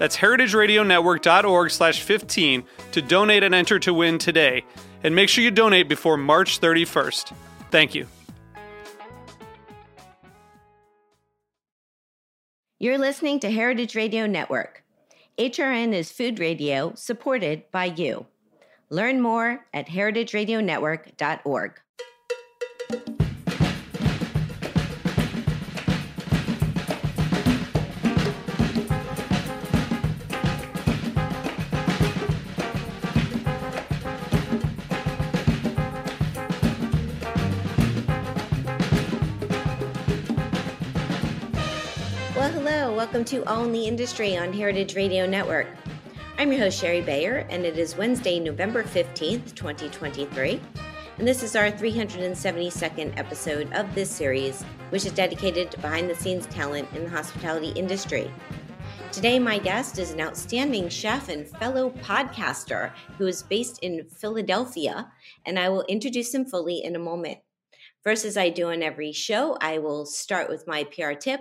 That's heritageradionetwork.org slash 15 to donate and enter to win today. And make sure you donate before March 31st. Thank you. You're listening to Heritage Radio Network. HRN is food radio supported by you. Learn more at heritageradionetwork.org. Welcome to in the Industry on Heritage Radio Network. I'm your host, Shari Bayer, and it is Wednesday, November 15th, 2023. And this is our 372nd episode of this series, which is dedicated to behind the scenes talent in the hospitality industry. Today, my guest is an outstanding chef and fellow podcaster who is based in Philadelphia, and I will introduce him fully in a moment. First, as I do on every show, I will start with my PR tip.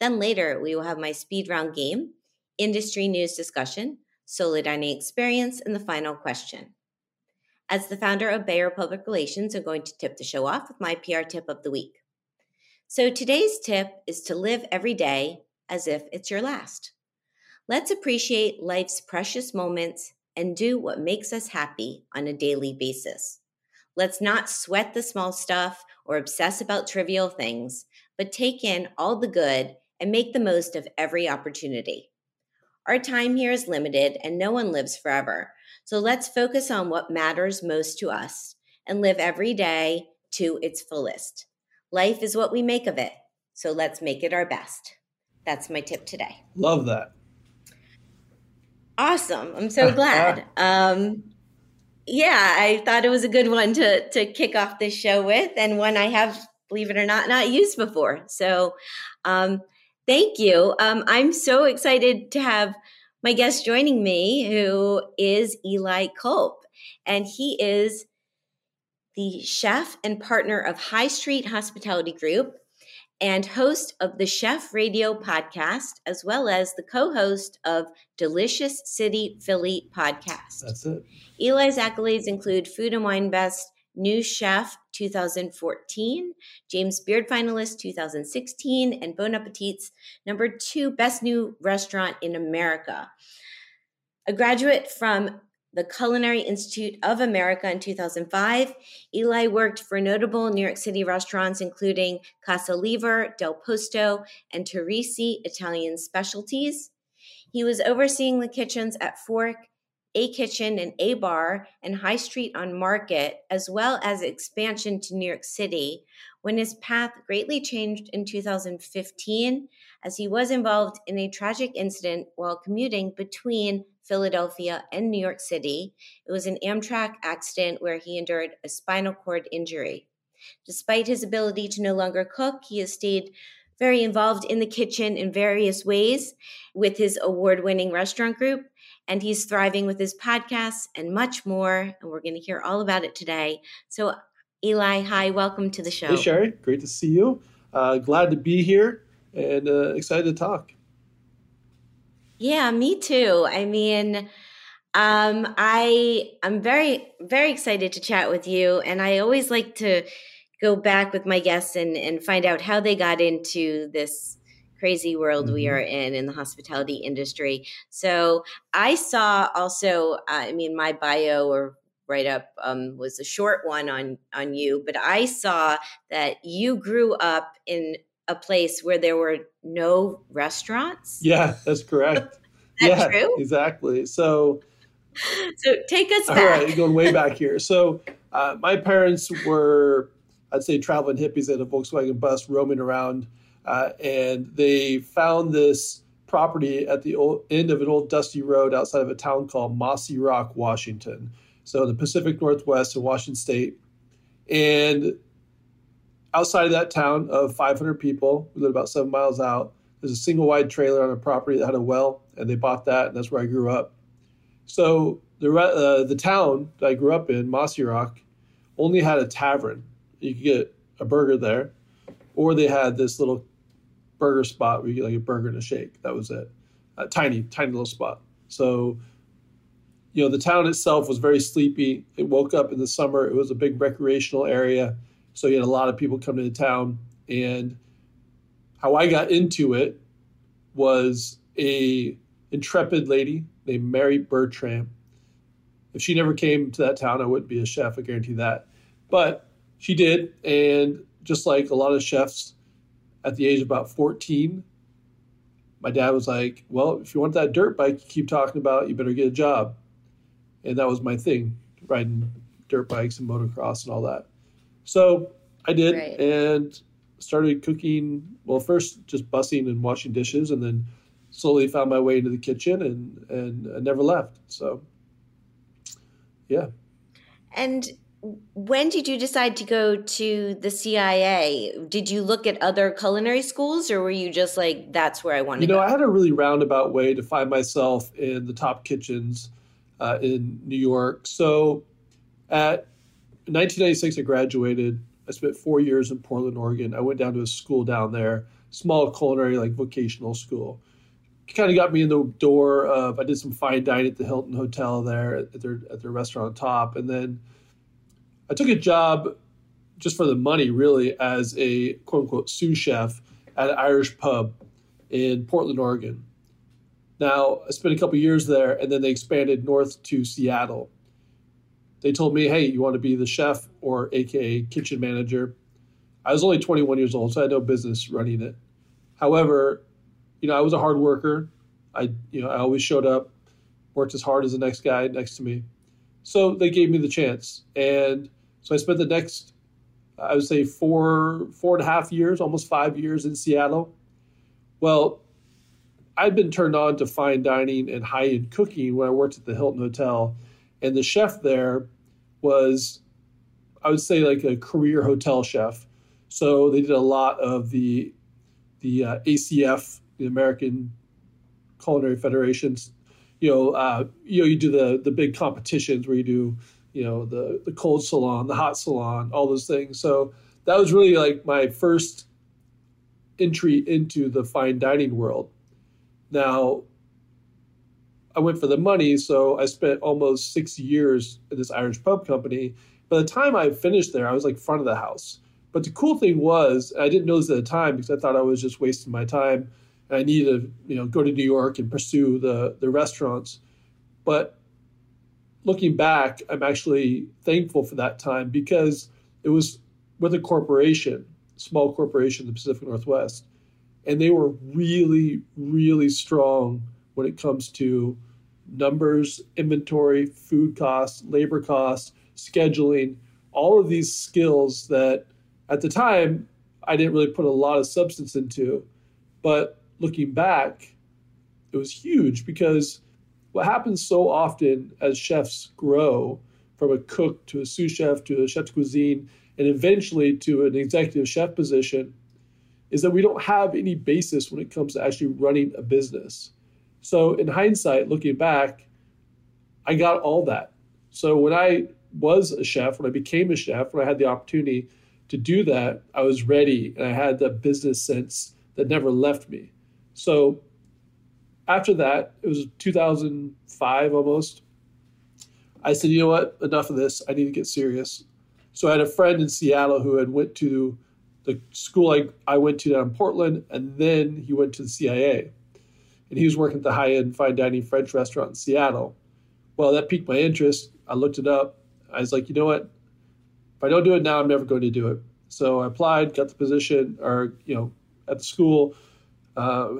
Then later, we will have my speed round game, industry news discussion, solo dining experience, and the final question. As the founder of Bayer Public Relations, I'm going to tip the show off with my PR tip of the week. So today's tip is to live every day as if it's your last. Let's appreciate life's precious moments and do what makes us happy on a daily basis. Let's not sweat the small stuff or obsess about trivial things, but take in all the good and make the most of every opportunity. Our time here is limited and no one lives forever. So let's focus on what matters most to us and live every day to its fullest. Life is what we make of it. So let's make it our best. That's my tip today. Love that. Awesome. I'm so glad. Um, yeah, I thought it was a good one to to kick off this show with, and one I have, believe it or not, not used before. So, um, thank you. Um, I'm so excited to have my guest joining me, who is Eli Kulp, and he is the chef and partner of High Street Hospitality Group and host of the Chef Radio podcast, as well as the co host of Delicious City Philly podcast. That's it. Eli's accolades include Food and Wine Best New Chef 2014, James Beard Finalist 2016, and Bon Appetit's number two Best New Restaurant in America. A graduate from the Culinary Institute of America in 2005. Eli worked for notable New York City restaurants, including Casa Lever, Del Posto, and Torrisi Italian Specialties. He was overseeing the kitchens at Fork, A Kitchen, and A Bar, and High Street on Market, as well as expansion to New York City, when his path greatly changed in 2015 as he was involved in a tragic incident while commuting between Philadelphia and New York City. It was an Amtrak accident where he endured a spinal cord injury. Despite his ability to no longer cook, he has stayed very involved in the kitchen in various ways with his award winning restaurant group, and he's thriving with his podcasts and much more. And we're going to hear all about it today. So, Eli, hi, welcome to the show. Hey, Shari. Great to see you. Uh, glad to be here and uh, excited to talk. Yeah, me too. I mean, um, I I'm very very excited to chat with you, and I always like to go back with my guests and and find out how they got into this crazy world mm-hmm. we are in in the hospitality industry. So I saw also, uh, I mean, my bio or write up um, was a short one on on you, but I saw that you grew up in a place where there were no restaurants. Yeah, that's correct. that yeah, true? exactly. So, so take us all back. right, going way back here. So, uh, my parents were, I'd say, traveling hippies at a Volkswagen bus roaming around, uh, and they found this property at the old, end of an old dusty road outside of a town called Mossy Rock, Washington. So, the Pacific Northwest in Washington State. And outside of that town of 500 people, we live about seven miles out, there's a single wide trailer on a property that had a well, and they bought that, and that's where I grew up. So the uh, the town that I grew up in, Mossy Rock, only had a tavern. You could get a burger there, or they had this little burger spot where you get like a burger and a shake. That was it, a tiny, tiny little spot. So, you know, the town itself was very sleepy. It woke up in the summer. It was a big recreational area, so you had a lot of people coming to town. And how I got into it was a intrepid lady named Mary Bertram. If she never came to that town, I wouldn't be a chef. I guarantee that. But she did, and just like a lot of chefs, at the age of about 14, my dad was like, "Well, if you want that dirt bike you keep talking about, you better get a job." And that was my thing, riding dirt bikes and motocross and all that. So I did, Right. and started cooking. Well, first just bussing and washing dishes, and then slowly found my way into the kitchen, and and I never left. So, yeah. And when did you decide to go to the CIA? Did you look at other culinary schools or were you just like, that's where I want to You know, go? I had a really roundabout way to find myself in the top kitchens uh, in New York. So, at 1996, I graduated. I spent four years in Portland, Oregon. I went down to a school down there, small culinary, like vocational school. Kind of got me in the door of. I did some fine dining at the Hilton Hotel there at their at their restaurant on top, and then I took a job just for the money, really, as a quote unquote sous chef at an Irish pub in Portland, Oregon. Now, I spent a couple years there, and then they expanded north to Seattle. They told me, hey, you want to be the chef or AKA kitchen manager? I was only 21 years old, so I had no business running it. However, you know, I was a hard worker. I, you know, I always showed up, worked as hard as the next guy next to me. So they gave me the chance. And so I spent the next, I would say, four, four and a half years, almost five years in Seattle. Well, I'd been turned on to fine dining and high end cooking when I worked at the Hilton Hotel. And the chef there was, I would say, like a career hotel chef. So they did a lot of the the uh, ACF, the American Culinary Federations. You know, uh, you know, you do the the big competitions where you do, you know, the the cold salon, the hot salon, all those things. So that was really like my first entry into the fine dining world. Now, I went for the money, so I spent almost six years at this Irish pub company. By the time I finished there, I was like front of the house. But the cool thing was, I didn't know this at the time because I thought I was just wasting my time, and I needed to, you know, go to New York and pursue the the restaurants. But looking back, I'm actually thankful for that time because it was with a corporation, small corporation in the Pacific Northwest, and they were really, really strong when it comes to numbers, inventory, food costs, labor costs, scheduling, all of these skills that at the time I didn't really put a lot of substance into. But looking back, it was huge because what happens so often as chefs grow from a cook to a sous chef to a chef de cuisine and eventually to an executive chef position is that we don't have any basis when it comes to actually running a business. So, in hindsight, looking back, I got all that. So, when I was a chef, when I became a chef, when I had the opportunity to do that, I was ready and I had the business sense that never left me. So, after that, it was 2005 almost. I said, you know what? Enough of this. I need to get serious. So I had a friend in Seattle who had went to the school I, I went to down in Portland, and then he went to the CIA. And he was working at the high end fine dining French restaurant in Seattle. Well, that piqued my interest. I looked it up. I was like, you know what? If I don't do it now, I'm never going to do it. So I applied, got the position, or you know, at the school, uh,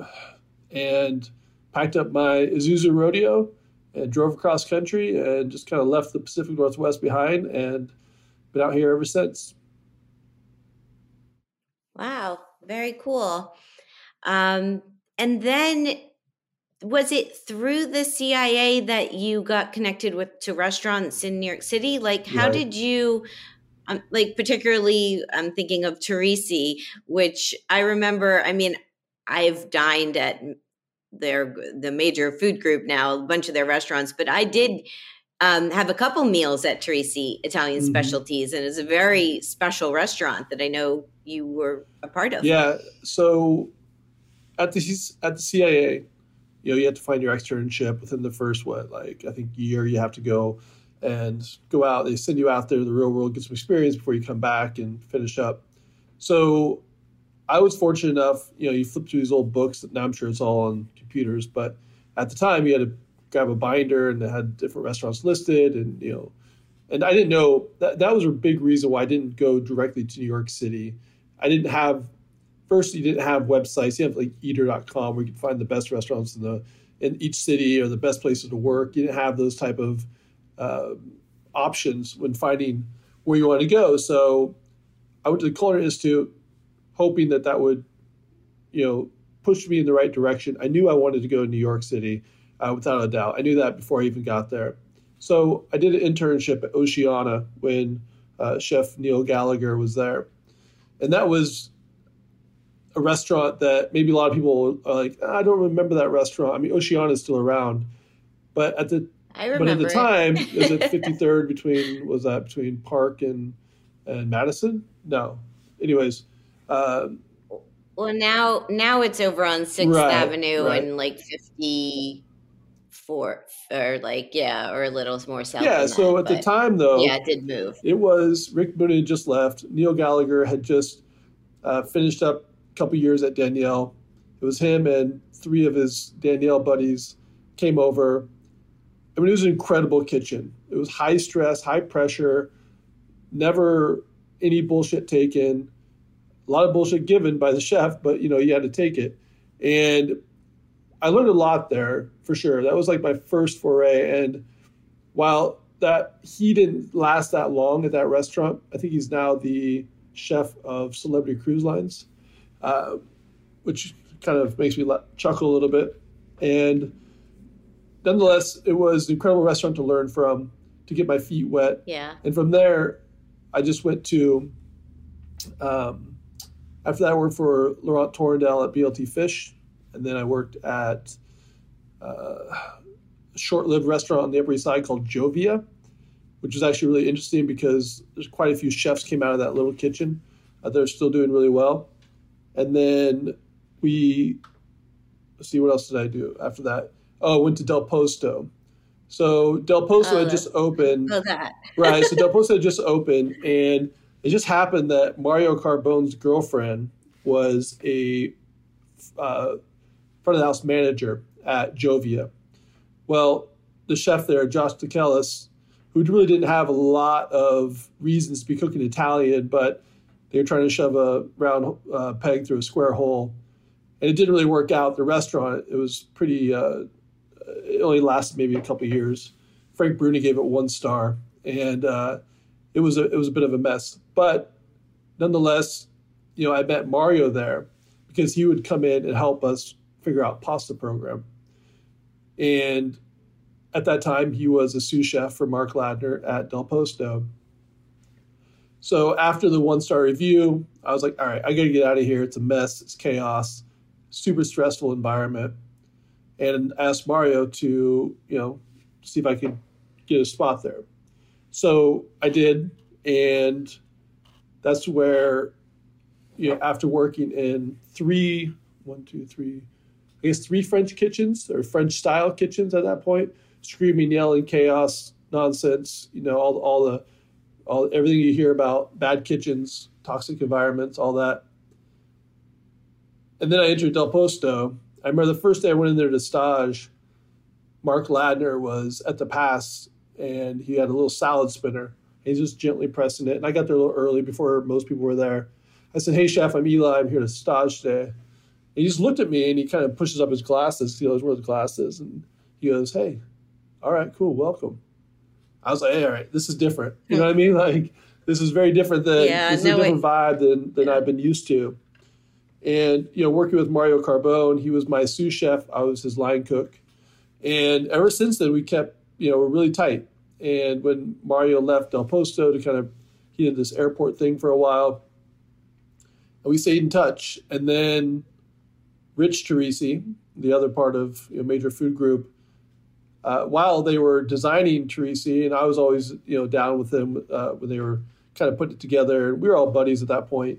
and packed up my Isuzu Rodeo and drove across country and just kind of left the Pacific Northwest behind and been out here ever since. Wow, very cool. Um, and then was it through the CIA that you got connected with to restaurants in New York City? Like, how right. did you? Um, like particularly, I'm thinking of Torrisi, which I remember. I mean, I've dined at their the major food group now, a bunch of their restaurants, but I did um, have a couple meals at Torrisi Italian mm-hmm. Specialties, and it's a very special restaurant that I know you were a part of. Yeah, so at the at the CIA, you know, you have to find your externship within the first what, like I think year you have to go and go out. They send you out there to the real world, get some experience before you come back and finish up. So I was fortunate enough, you know, you flip through these old books. Now I'm sure it's all on computers, but at the time you had to grab a binder and it had different restaurants listed, and you know, and I didn't know that that was a big reason why I didn't go directly to New York City. I didn't have first you didn't have websites. You have like eater.com where you can find the best restaurants in the in each city or the best places to work. You didn't have those type of uh, options when finding where you want to go. So I went to the Culinary Institute hoping that that would, you know, push me in the right direction. I knew I wanted to go to New York City uh, without a doubt. I knew that before I even got there. So I did an internship at Oceana when uh, Chef Neil Gallagher was there. And that was a restaurant that maybe a lot of people are like, I don't remember that restaurant. I mean, Oceana is still around, but at the but at the time, was it 53rd between was that between Park and and Madison? No. Anyways, uh, well now now it's over on Sixth right, Avenue right. and like 50 four or like yeah or a little more south yeah so that, at the time though yeah it did move. it was rick moonen had just left. Neil gallagher had just uh, finished up a couple years at Daniel. it was him and three of his Daniel buddies came over. I mean it was an incredible kitchen. It was high stress high pressure never any bullshit taken a lot of bullshit given by the chef but you know you had to take it and I learned a lot there for sure. That was like my first foray. And while that he didn't last that long at that restaurant, I think he's now the chef of Celebrity Cruise Lines, uh, which kind of makes me chuckle a little bit. And nonetheless, it was an incredible restaurant to learn from, to get my feet wet. Yeah. And from there, I just went to. Um, after that, I worked for Laurent Tourondel at BLT Fish, and then I worked at uh, a short-lived restaurant on the Upper East Side called Jovia, which was actually really interesting because there's quite a few chefs came out of that little kitchen. Uh, they're still doing really well. And then we let's see what else did I do after that? Oh, I went to Del Posto. So Del Posto oh, had just opened. Oh, that. right. So Del Posto had just opened, and it just happened that Mario Carbone's girlfriend was a uh, front of the house manager at Jovia. Well, the chef there, Josh DeChellis, who really didn't have a lot of reasons to be cooking Italian, but they were trying to shove a round uh, peg through a square hole. And it didn't really work out. The restaurant, it was pretty, uh, it only lasted maybe a couple years. Frank Bruni gave it one star, and uh, it was a it was a bit of a mess. But nonetheless, you know, I met Mario there because he would come in and help us figure out pasta program. And at that time, he was a sous chef for Mark Ladner at Del Posto. So after the one star review, I was like, all right, I got to get out of here. It's a mess. It's chaos, super stressful environment. And asked Mario to, you know, see if I could get a spot there. So I did. And that's where, you know, after working in three, one, two, three, I guess three French kitchens or French style kitchens at that point, screaming, yelling, chaos, nonsense. You know, all all the all everything you hear about bad kitchens, toxic environments, all that. And then I entered Del Posto. I remember the first day I went in there to stage, Mark Ladner was at the pass, and he had a little salad spinner. He's just gently pressing it, and I got there a little early before most people were there. I said, "Hey, chef, I'm Eli. I'm here to stage today." And he just looked at me and he kind of pushes up his glasses. He always wears glasses, and he goes, "Hey, all right, cool, welcome." I was like, "Hey, all right, this is different." You know what I mean? Like this is very different than Yeah, this is no, a different it- vibe than than Yeah. I've been used to. And you know, working with Mario Carbone, he was my sous chef. I was his line cook, and ever since then we kept you know we're really tight. And when Mario left Del Posto to kind of he did this airport thing for a while, and we stayed in touch. And then Rich Torrisi, the other part of you know, Major Food Group, uh, while they were designing Torrisi, and I was always you know down with them uh, when they were kind of putting it together. We were all buddies at that point.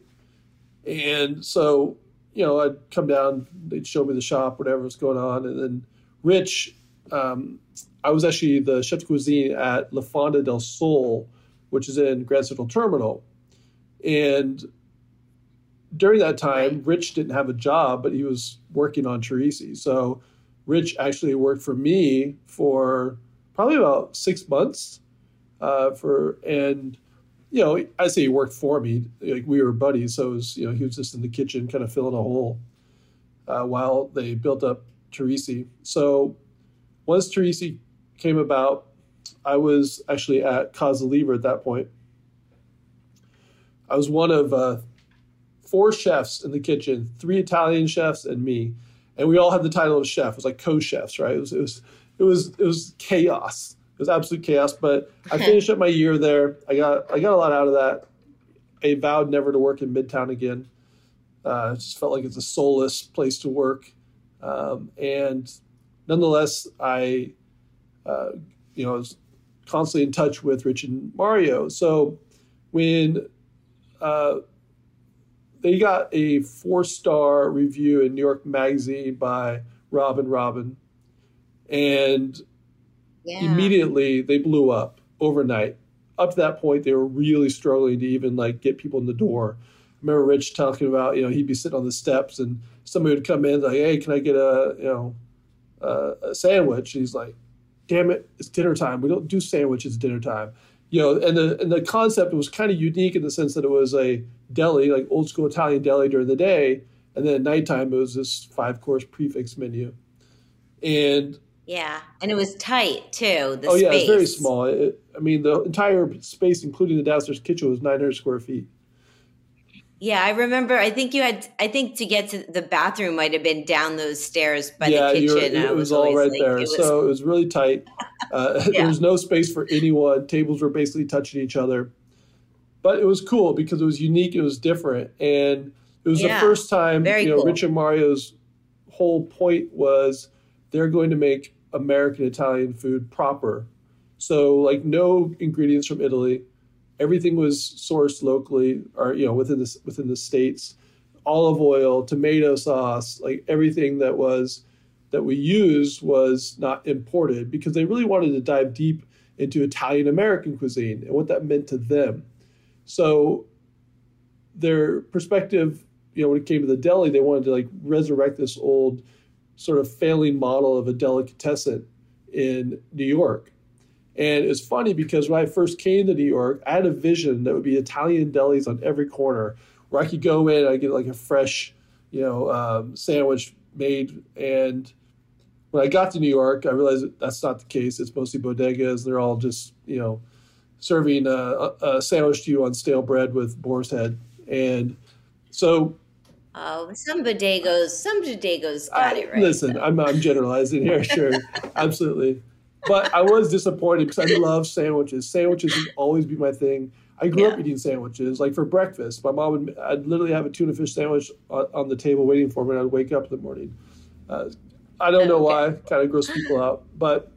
and so you know I'd come down, they'd show me the shop, whatever was going on, and then Rich, um, I was actually the chef de cuisine at La Fonda del Sol, which is in Grand Central Terminal, and during that time, Right. Rich didn't have a job, but he was working on Torrisi. So Rich actually worked for me for probably about six months. Uh, for and you know, I say he worked for me. Like we were buddies, so it was you know he was just in the kitchen, kind of filling a hole uh, while they built up Torrisi. So once Torrisi came about, I was actually at Casa Lever at that point. I was one of uh, four chefs in the kitchen, three Italian chefs and me, and we all had the title of chef. It was like co-chefs, right? It was it was it was it was chaos. It was absolute chaos. But I finished up my year there. I got I got a lot out of that. I vowed never to work in Midtown again. Uh, it just felt like it's a soulless place to work. Um, and nonetheless, I uh, you know was constantly in touch with Rich and Mario. So when uh, they got a four star review in New York Magazine by Robin Robin, and Yeah. immediately they blew up overnight. Up to that point, they were really struggling to even like get people in the door. I remember Rich talking about, you know, he'd be sitting on the steps and somebody would come in like, "Hey, can I get a, you know, uh, a sandwich?" And he's like, "Damn it, it's dinner time. We don't do sandwiches at dinner time." You know, and the and the concept was kind of unique in the sense that it was a deli, like old school Italian deli during the day, and then at nighttime it was this five course prefix menu. And Yeah, and it was tight too. The oh yeah, space. it's very small. It, I mean, the entire space, including the downstairs kitchen, was 900 square feet. Yeah, I remember. I think you had. I think to get to the bathroom might have been down those stairs by yeah, the were- kitchen. I it was all always like, there. It was, so it was really tight. Uh, Yeah. There was no space for anyone. Tables were basically touching each other. But it was cool because it was unique. It was different, and it was Yeah, the first time. very you know, cool. Rich and Mario's whole point was they're going to make American Italian food proper. So like no ingredients from Italy. Everything was sourced locally, or you know within the within the states. Olive oil, tomato sauce, like everything that was that we used was not imported because they really wanted to dive deep into Italian American cuisine and what that meant to them. So their perspective, you know, when it came to the deli, they wanted to like resurrect this old sort of failing model of a delicatessen in New York. And it's funny because when I first came to New York, I had a vision that would be Italian delis on every corner where I could go in and I get like a fresh, you know, um, sandwich made. And when I got to New York, I realized that that's not the case. It's mostly bodegas. They're all just, you know, serving a, a sandwich to you on stale bread with boar's head. And so oh, some bodegos, some bodegos got I- it right. Listen, though. I'm, I'm generalizing here, sure, absolutely. But I was disappointed because I love sandwiches. Sandwiches would always be my thing. I grew up eating sandwiches. Like for breakfast, my mom would I'd literally have a tuna fish sandwich on, on the table waiting for me, and I'd wake up in the morning. Uh, I don't know why, kind of gross people out. But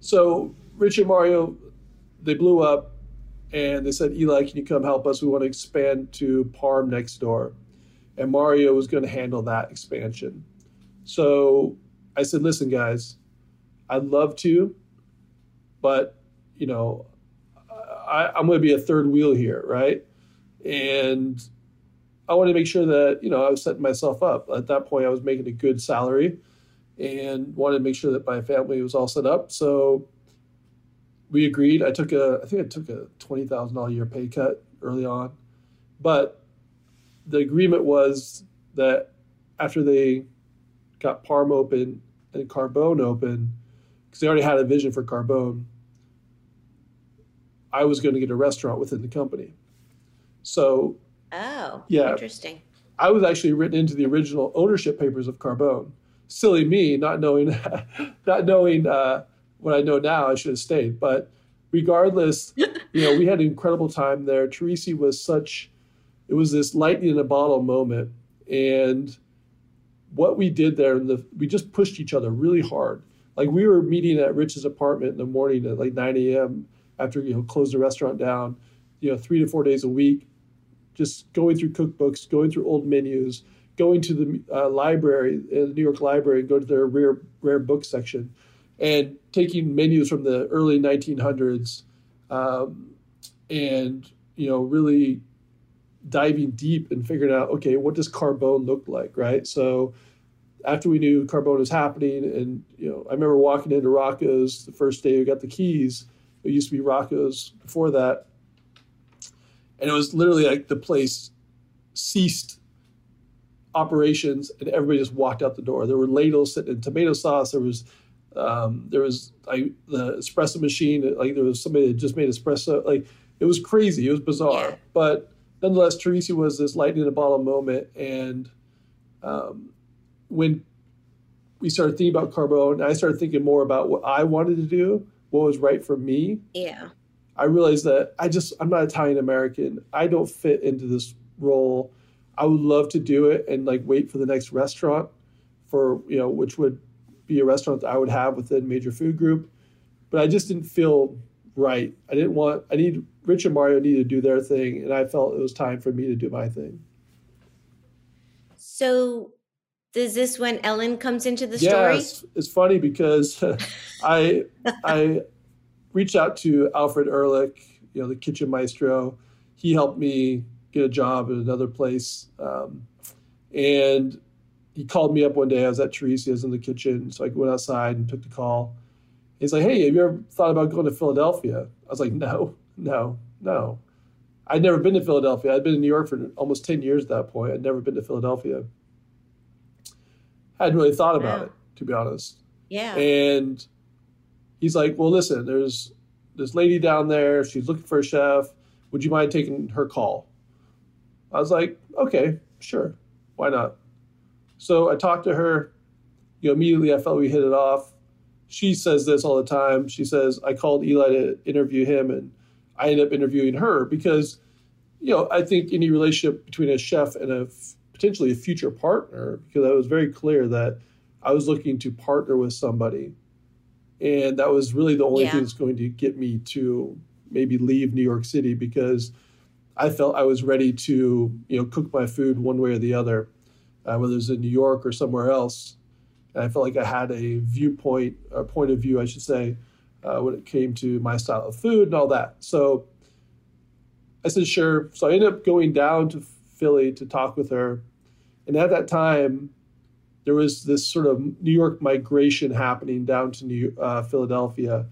so Rich and Mario, they blew up, and they said, Eli, can you come help us? We want to expand to Parm next door and Mario was going to handle that expansion. So I said, listen, guys, I'd love to, but you know, I, I'm going to be a third wheel here, right? And I wanted to make sure that you know I was setting myself up. At that point, I was making a good salary, and wanted to make sure that my family was all set up. So we agreed. I took a, I think I took a twenty thousand dollar year pay cut early on, but the agreement was that after they got Parm open and Carbone open, because they already had a vision for Carbone, I was going to get a restaurant within the company. So, oh, yeah, interesting. I was actually written into the original ownership papers of Carbone. Silly me, not knowing, not knowing uh, what I know now. I should have stayed, but regardless, you know, we had an incredible time there. Torrisi was such, it was this lightning in a bottle moment, and what we did there, the, we just pushed each other really hard. Like we were meeting at Rich's apartment in the morning at like 9 a.m. after you know closed the restaurant down, you know, three to four days a week, just going through cookbooks, going through old menus, going to the uh, library, uh, the New York Library, and go to their rare rare book section, and taking menus from the early 1900s, um, and you know really diving deep and figuring out okay what does carbone look like right so after we knew carbone was happening and you know i remember walking into rocco's the first day we got the keys. It used to be rocco's before that. And it was literally like the place ceased operations and everybody just walked out the door. There were ladles sitting in tomato sauce. There was um, there was like the espresso machine like there was somebody that just made espresso. Like it was crazy. It was bizarre. But nonetheless torrisi was this lightning in a bottle moment and um, when we started thinking about carbone i started thinking more about what i wanted to do what was right for me Yeah. I realized that I just I'm not Italian American. I don't fit into this role. I would love to do it and like wait for the next restaurant for you know which would be a restaurant that I would have within major food group, but I just didn't feel right. I didn't want I need Rich and Mario needed to do their thing, and I felt it was time for me to do my thing. So, is this when Ellen comes into the yeah, story? it's, it's funny because I I reached out to Alfred Ehrlich, you know, the kitchen maestro. He helped me get a job at another place, um, and he called me up one day. I was at Torrisi's in the kitchen, so I went outside and took the call. He's like, "Hey, have you ever thought about going to Philadelphia?" I was like, "No, no, no." I'd never been to Philadelphia. I'd been in New York for almost ten years at that point. I'd never been to Philadelphia. I hadn't really thought about Wow. it, to be honest. Yeah. And he's like, "Well, listen, there's this lady down there. She's looking for a chef. Would you mind taking her call?" I was like, "Okay, sure, why not?" So I talked to her. You know, immediately I felt we hit it off. She says this all the time. She says, "I called Eli to interview him, and I ended up interviewing her because, you know, I think any relationship between a chef and a potentially a future partner, because I was very clear that I was looking to partner with somebody and that was really the only Yeah. thing that's going to get me to maybe leave New York City because I felt I was ready to you know cook my food one way or the other, uh, whether it's in New York or somewhere else. And I felt like I had a viewpoint, or point of view, I should say, uh, when it came to my style of food and all that. So I said sure. So I ended up going down to Philly to talk with her, and at that time there was this sort of New York migration happening down to New uh, Philadelphia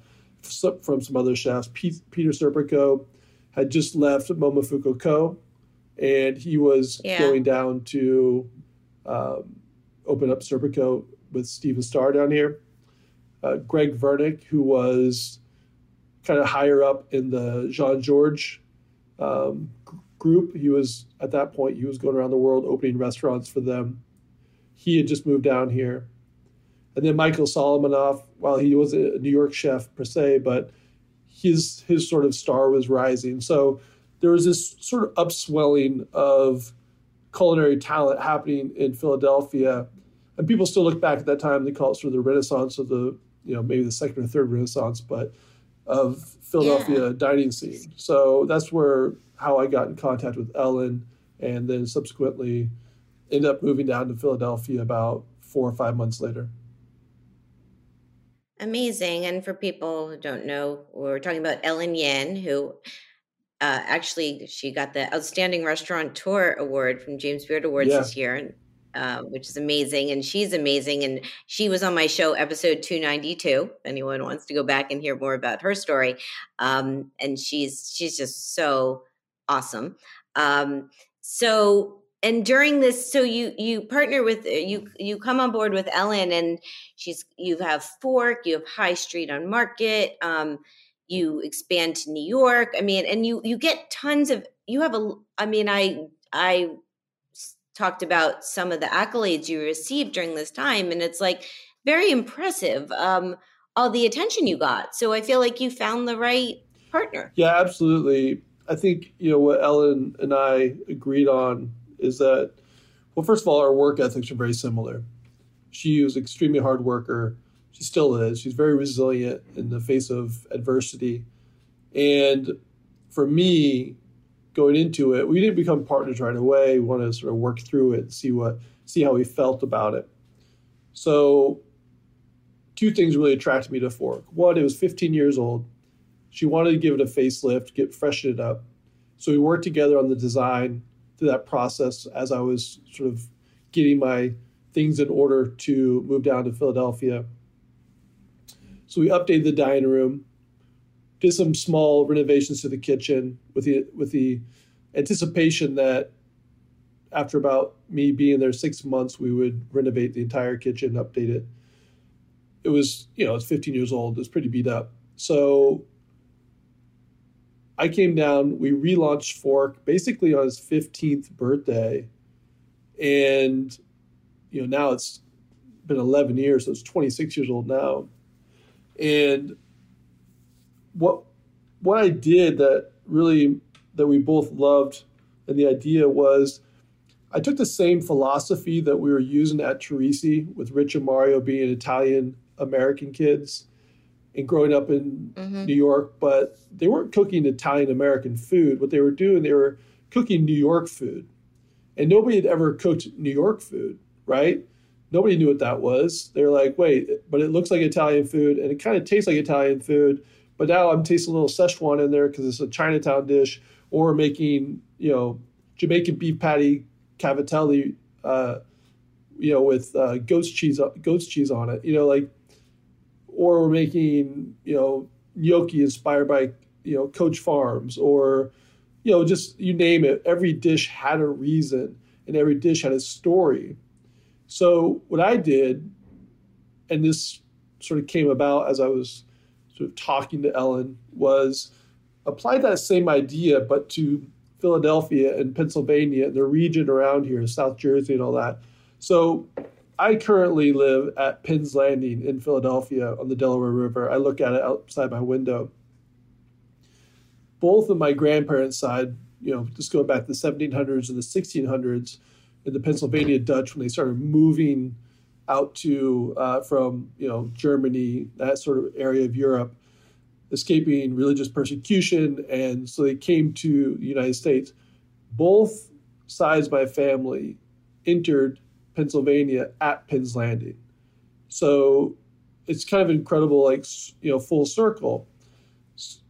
from some other chefs. Pete, Peter Serpico had just left Momofuku Ko and he was Yeah. going down to um, open up Serpico with Stephen Starr down here. Uh, Greg Vernick, who was kind of higher up in the Jean-Georges um, group, he was at that point he was going around the world opening restaurants for them he had just moved down here. And then Michael Solomonov, while he was a New York chef per se, but his his sort of star was rising. So there was this sort of upswelling of culinary talent happening in Philadelphia. And people still look back at that time, they call it sort of the renaissance of the, you know, maybe the second or third renaissance, but of Philadelphia dining scene. So that's where how I got in contact with Ellen and then subsequently ended up moving down to Philadelphia about four or five months later. Amazing. And for people who don't know, we're talking about Ellen Yin, who uh, actually she got the Outstanding Restaurateur Award from James Beard Awards Yeah. this year. And uh, which is amazing. And she's amazing. And she was on my show, episode 292. Anyone wants to go back and hear more about her story. Um, and she's she's just so awesome. Um, so and during this so you you partner with uh, you you come on board with ellen and she's you have fork you have high street on market um you expand to new york i mean and you you get tons of you have a i mean i i talked about some of the accolades you received during this time and it's like very impressive um all the attention you got. So i feel like you found the right partner. Yeah absolutely i think you know what ellen and i agreed on is that, well, first of all, our work ethics are very similar. She was extremely hard worker. She still is. She's very resilient in the face of adversity. And for me, going into it, we didn't become partners right away. We wanted to sort of work through it and see what see how we felt about it. So two things really attracted me to Fork. One, it was 15 years old. She wanted to give it a facelift, get freshen it up. So we worked together on the design through that process as I was sort of getting my things in order to move down to Philadelphia. So we updated the dining room, did some small renovations to the kitchen with the with the anticipation that after about me being there six months, we would renovate the entire kitchen, update it. It was, you know, it's 15 years old. It was pretty beat up. So I came down, we relaunched Fork basically on his 15th birthday. And, you know, now it's been 11 years, so it's 26 years old now. And what what I did that really that we both loved and the idea was I took the same philosophy that we were using at Torrisi with Rich and Mario being Italian American kids and growing up in mm-hmm. New York, but they weren't cooking Italian American food. What they were doing, they were cooking New York food. And nobody had ever cooked New York food, right? Nobody knew what that was. They were like, wait, but it looks like Italian food and it kind of tastes like Italian food. But now I'm tasting a little Szechuan in there because it's a Chinatown dish, or making, you know, Jamaican beef patty cavatelli, uh, you know, with uh, goat's cheese, goat's cheese on it. You know, like or we're making you know gnocchi inspired by you know Coach Farms, or you know just you name it. Every dish had a reason, and every dish had a story. So what I did, and this sort of came about as I was sort of talking to Ellen, was apply that same idea, but to Philadelphia and Pennsylvania and the region around here, South Jersey and all that. So I currently live at Penn's Landing in Philadelphia on the Delaware River. I look at it outside my window. Both of my grandparents' side, you know, just going back to the 1700s and the 1600s, in the Pennsylvania Dutch when they started moving out to uh, from you know Germany, that sort of area of Europe, escaping religious persecution, and so they came to the United States. Both sides of my family entered Pennsylvania at Penn's Landing. So it's kind of incredible, like, you know, full circle.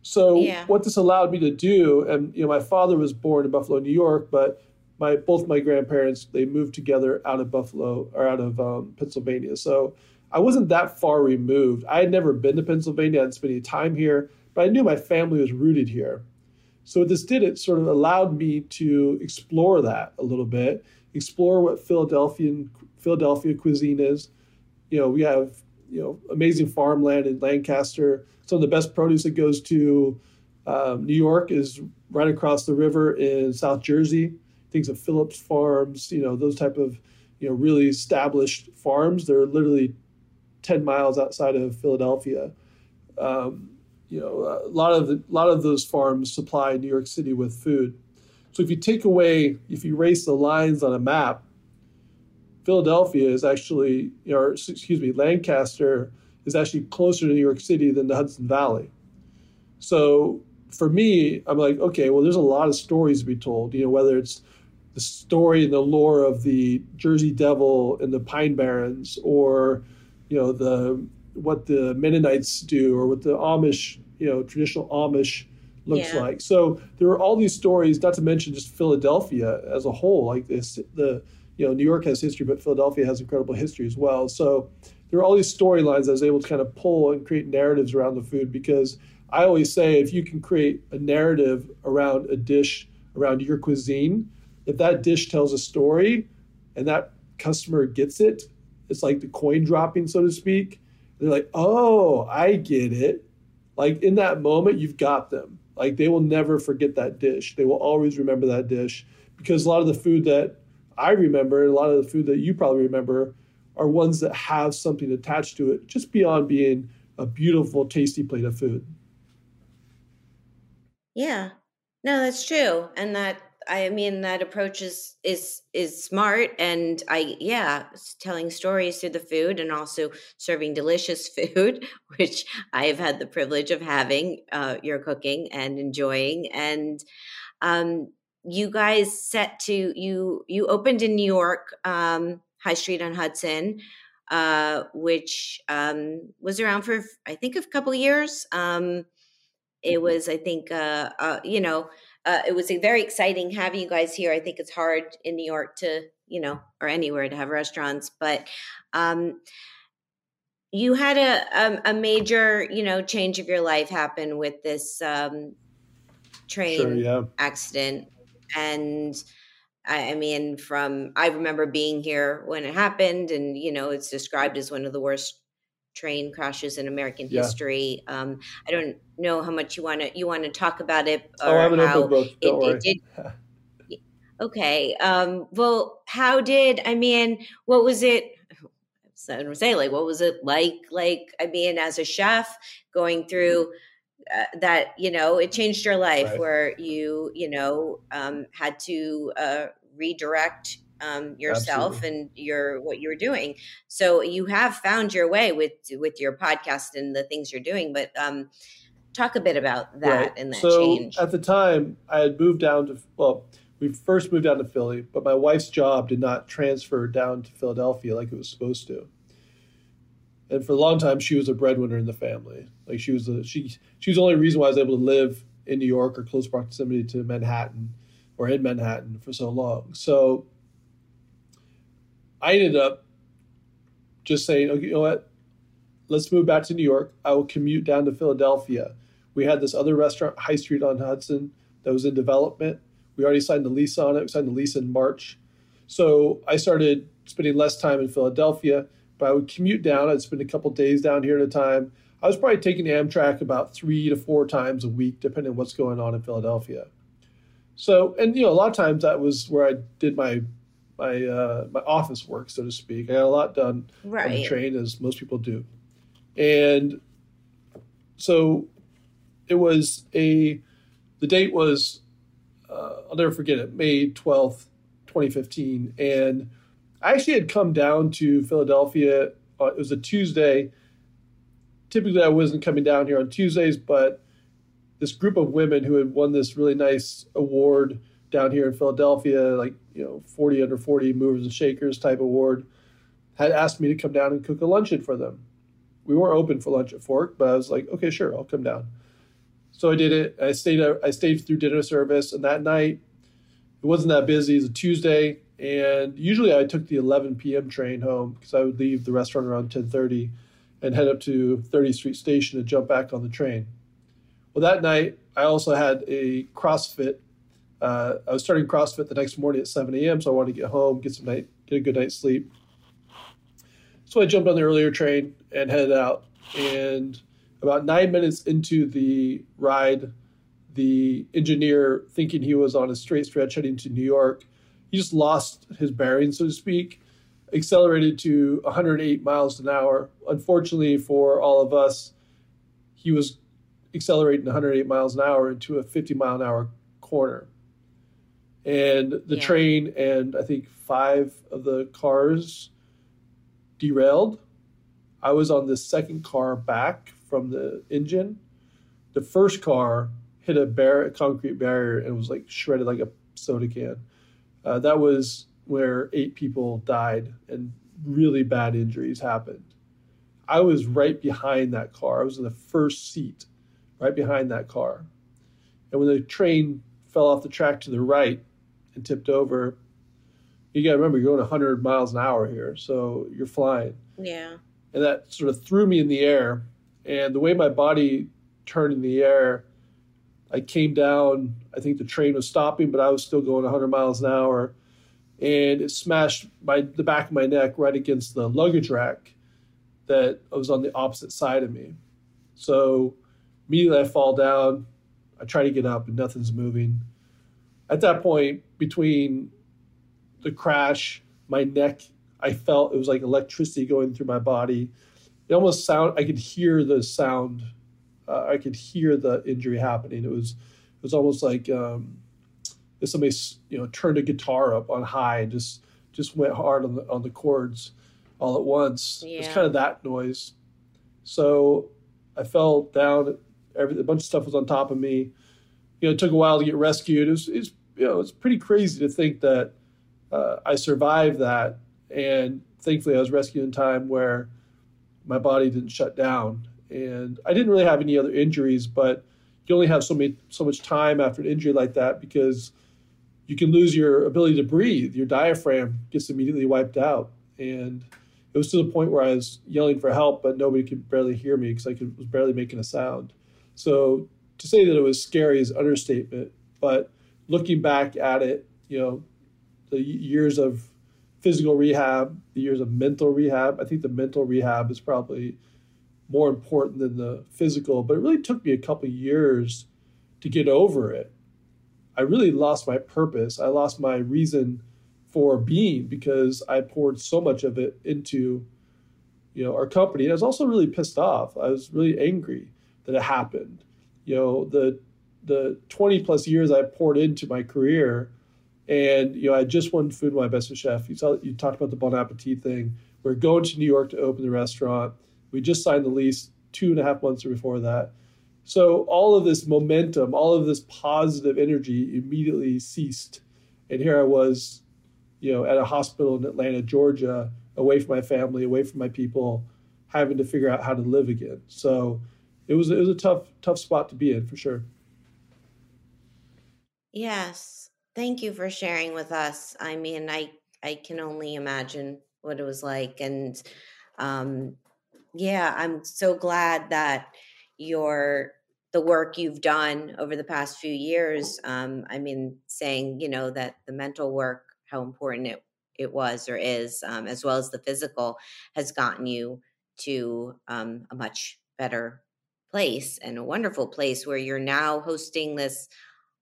So yeah. what this allowed me to do, and, you know, my father was born in Buffalo, New York, but my both my grandparents, they moved together out of Buffalo or out of um, Pennsylvania. So I wasn't that far removed. I had never been to Pennsylvania. I spent any time here, but I knew my family was rooted here. So what this did, it sort of allowed me to explore that a little bit explore what Philadelphian Philadelphia cuisine is. You know, we have you know amazing farmland in Lancaster. Some of the best produce that goes to um, New York is right across the river in South Jersey. Things of Phillips Farms, you know, those type of you know really established farms. They're literally ten miles outside of Philadelphia. Um, you know, a lot of the, a lot of those farms supply New York City with food. So if you take away, if you erase the lines on a map, Philadelphia is actually, or excuse me, Lancaster is actually closer to New York City than the Hudson Valley. So for me, I'm like, okay, well, there's a lot of stories to be told. You know, whether it's the story and the lore of the Jersey Devil and the Pine Barrens, or you know, the what the Mennonites do, or what the Amish, you know, traditional Amish looks yeah. like. So there are all these stories, not to mention just Philadelphia as a whole, like this the you know, New York has history, but Philadelphia has incredible history as well. So there are all these storylines I was able to kind of pull and create narratives around the food because I always say if you can create a narrative around a dish, around your cuisine, if that dish tells a story and that customer gets it, it's like the coin dropping, so to speak. They're like, oh, I get it. Like in that moment, you've got them. Like they will never forget that dish. They will always remember that dish because a lot of the food that I remember, and a lot of the food that you probably remember, are ones that have something attached to it, just beyond being a beautiful, tasty plate of food. Yeah, no, that's true, and that I mean that approach is is is smart, and I yeah, telling stories through the food and also serving delicious food, which I have had the privilege of having uh, your cooking and enjoying, and um, you guys set to you you opened in New York, um, High Street on Hudson, uh, which um, was around for I think a couple years. Um, it mm-hmm. was, I think, uh, uh, you know, uh, it was a very exciting having you guys here. I think it's hard in New York to, you know, or anywhere to have restaurants, but um, you had a, a, um, a major, you know, change of your life happen with this um, train sure, yeah. accident, and I, I mean, from I remember being here when it happened, and you know, it's described as one of the worst train crashes in American yeah. history. Um, I don't know how much you want to you want to talk about it. Or oh, have book. Don't it. It, okay. Um, well, how did I mean? What was it? I was say like, what was it like? Like, I mean, as a chef going through. Uh, that you know it changed your life right. where you you know um, had to uh, redirect um, yourself Absolutely. and your what you're doing. So you have found your way with with your podcast and the things you're doing. But um, talk a bit about that right. and that so change. At the time, I had moved down to well, we first moved down to Philly, but my wife's job did not transfer down to Philadelphia like it was supposed to. And for a long time, she was a breadwinner in the family. Like she was the she she was the only reason why I was able to live in New York or close proximity to Manhattan or in Manhattan for so long. So I ended up just saying, okay, you know what? Let's move back to New York. I will commute down to Philadelphia. We had this other restaurant, High Street on Hudson, that was in development. We already signed the lease on it. We signed the lease in March. So I started spending less time in Philadelphia, but I would commute down. I'd spend a couple days down here at a time. I was probably taking Amtrak about three to four times a week, depending on what's going on in Philadelphia. So, and you know, a lot of times that was where I did my my uh, my office work, so to speak. I got a lot done right. on the train, as most people do, and so it was a. The date was uh, I'll never forget it, May twelfth, twenty fifteen, and I actually had come down to Philadelphia. Uh, it was a Tuesday. Typically, I wasn't coming down here on Tuesdays, but this group of women who had won this really nice award down here in Philadelphia, like you know, 40 under 40 movers and shakers type award, had asked me to come down and cook a luncheon for them. We weren't open for lunch at Fork, but I was like, okay, sure, I'll come down. So I did it. I stayed. I stayed through dinner service, and that night it wasn't that busy. It was a Tuesday, and usually I took the 11 p.m. train home because I would leave the restaurant around 10:30 and head up to 30th Street Station to jump back on the train. Well, that night I also had a CrossFit uh, I was starting CrossFit the next morning at 7 a.m., so I wanted to get home, get some night, get a good night's sleep. So I jumped on the earlier train and headed out. And about nine minutes into the ride, the engineer, thinking he was on a straight stretch heading to New York, he just lost his bearing, so to speak, accelerated to 108 miles an hour. Unfortunately for all of us, he was accelerating 108 miles an hour into a 50 mile an hour corner and the yeah. train and I think five of the cars derailed. I was on the second car back from the engine. The first car hit a, bar- a concrete barrier and was like shredded like a soda can. Uh, that was where eight people died and really bad injuries happened. I was right behind that car. I was in the first seat, right behind that car. And when the train fell off the track to the right, and tipped over, you got to remember you're going 100 miles an hour here, so you're flying. Yeah. And that sort of threw me in the air. And the way my body turned in the air, I came down. I think the train was stopping, but I was still going 100 miles an hour, and it smashed my the back of my neck right against the luggage rack that was on the opposite side of me. So immediately I fall down. I try to get up, and nothing's moving. At that point, between the crash, my neck, I felt it was like electricity going through my body. It almost sound. I could hear the sound uh, I could hear the injury happening. It was it was almost like um, if somebody you know turned a guitar up on high and just just went hard on the on the chords all at once. Yeah. It was kind of that noise. So I fell down. Every a bunch of stuff was on top of me. You know, it took a while to get rescued. It was, it was you know it's pretty crazy to think that uh, I survived that, and thankfully I was rescued in time where my body didn't shut down and I didn't really have any other injuries, but you only have so many so much time after an injury like that because you can lose your ability to breathe. Your diaphragm gets immediately wiped out, and it was to the point where I was yelling for help, but nobody could barely hear me because I could, was barely making a sound. So to say that it was scary is understatement, but looking back at it, you know, the years of physical rehab, the years of mental rehab, I think the mental rehab is probably more important than the physical, but it really took me a couple years to get over it. I really lost my purpose. I lost my reason for being because I poured so much of it into, you know, our company. And I was also really pissed off. I was really angry that it happened. You know, the the 20 plus years I poured into my career, and you know, I just won Food My Best Chef. You saw you talked about the Bon Appetit thing. We're going to New York to open the restaurant we just signed the lease two and a half months before that. So all of this momentum, all of this positive energy immediately ceased. And here I was, you know, at a hospital in Atlanta, Georgia, away from my family, away from my people, having to figure out how to live again. So it was it was a tough tough spot to be in for sure. Yes. Thank you for sharing with us. I mean, I I can only imagine what it was like and um yeah, I'm so glad that your the work you've done over the past few years. Um, I mean, saying you know that the mental work, how important it it was or is, um, as well as the physical, has gotten you to um, a much better place and a wonderful place where you're now hosting this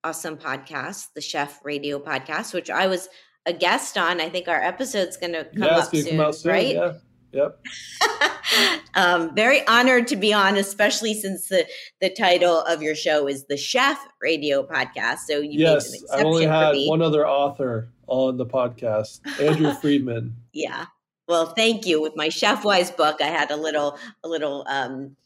awesome podcast, the Chef Radio Podcast, which I was a guest on. I think our episode's going to come, yeah, up soon, come out soon, right? Yeah. Yep. um, very honored to be on, especially since the the title of your show is the Chef Radio Podcast. So you yes, I only had one other author on the podcast, Andrew Friedman. yeah. Well, thank you. With my Chef Wise book, I had a little a little um,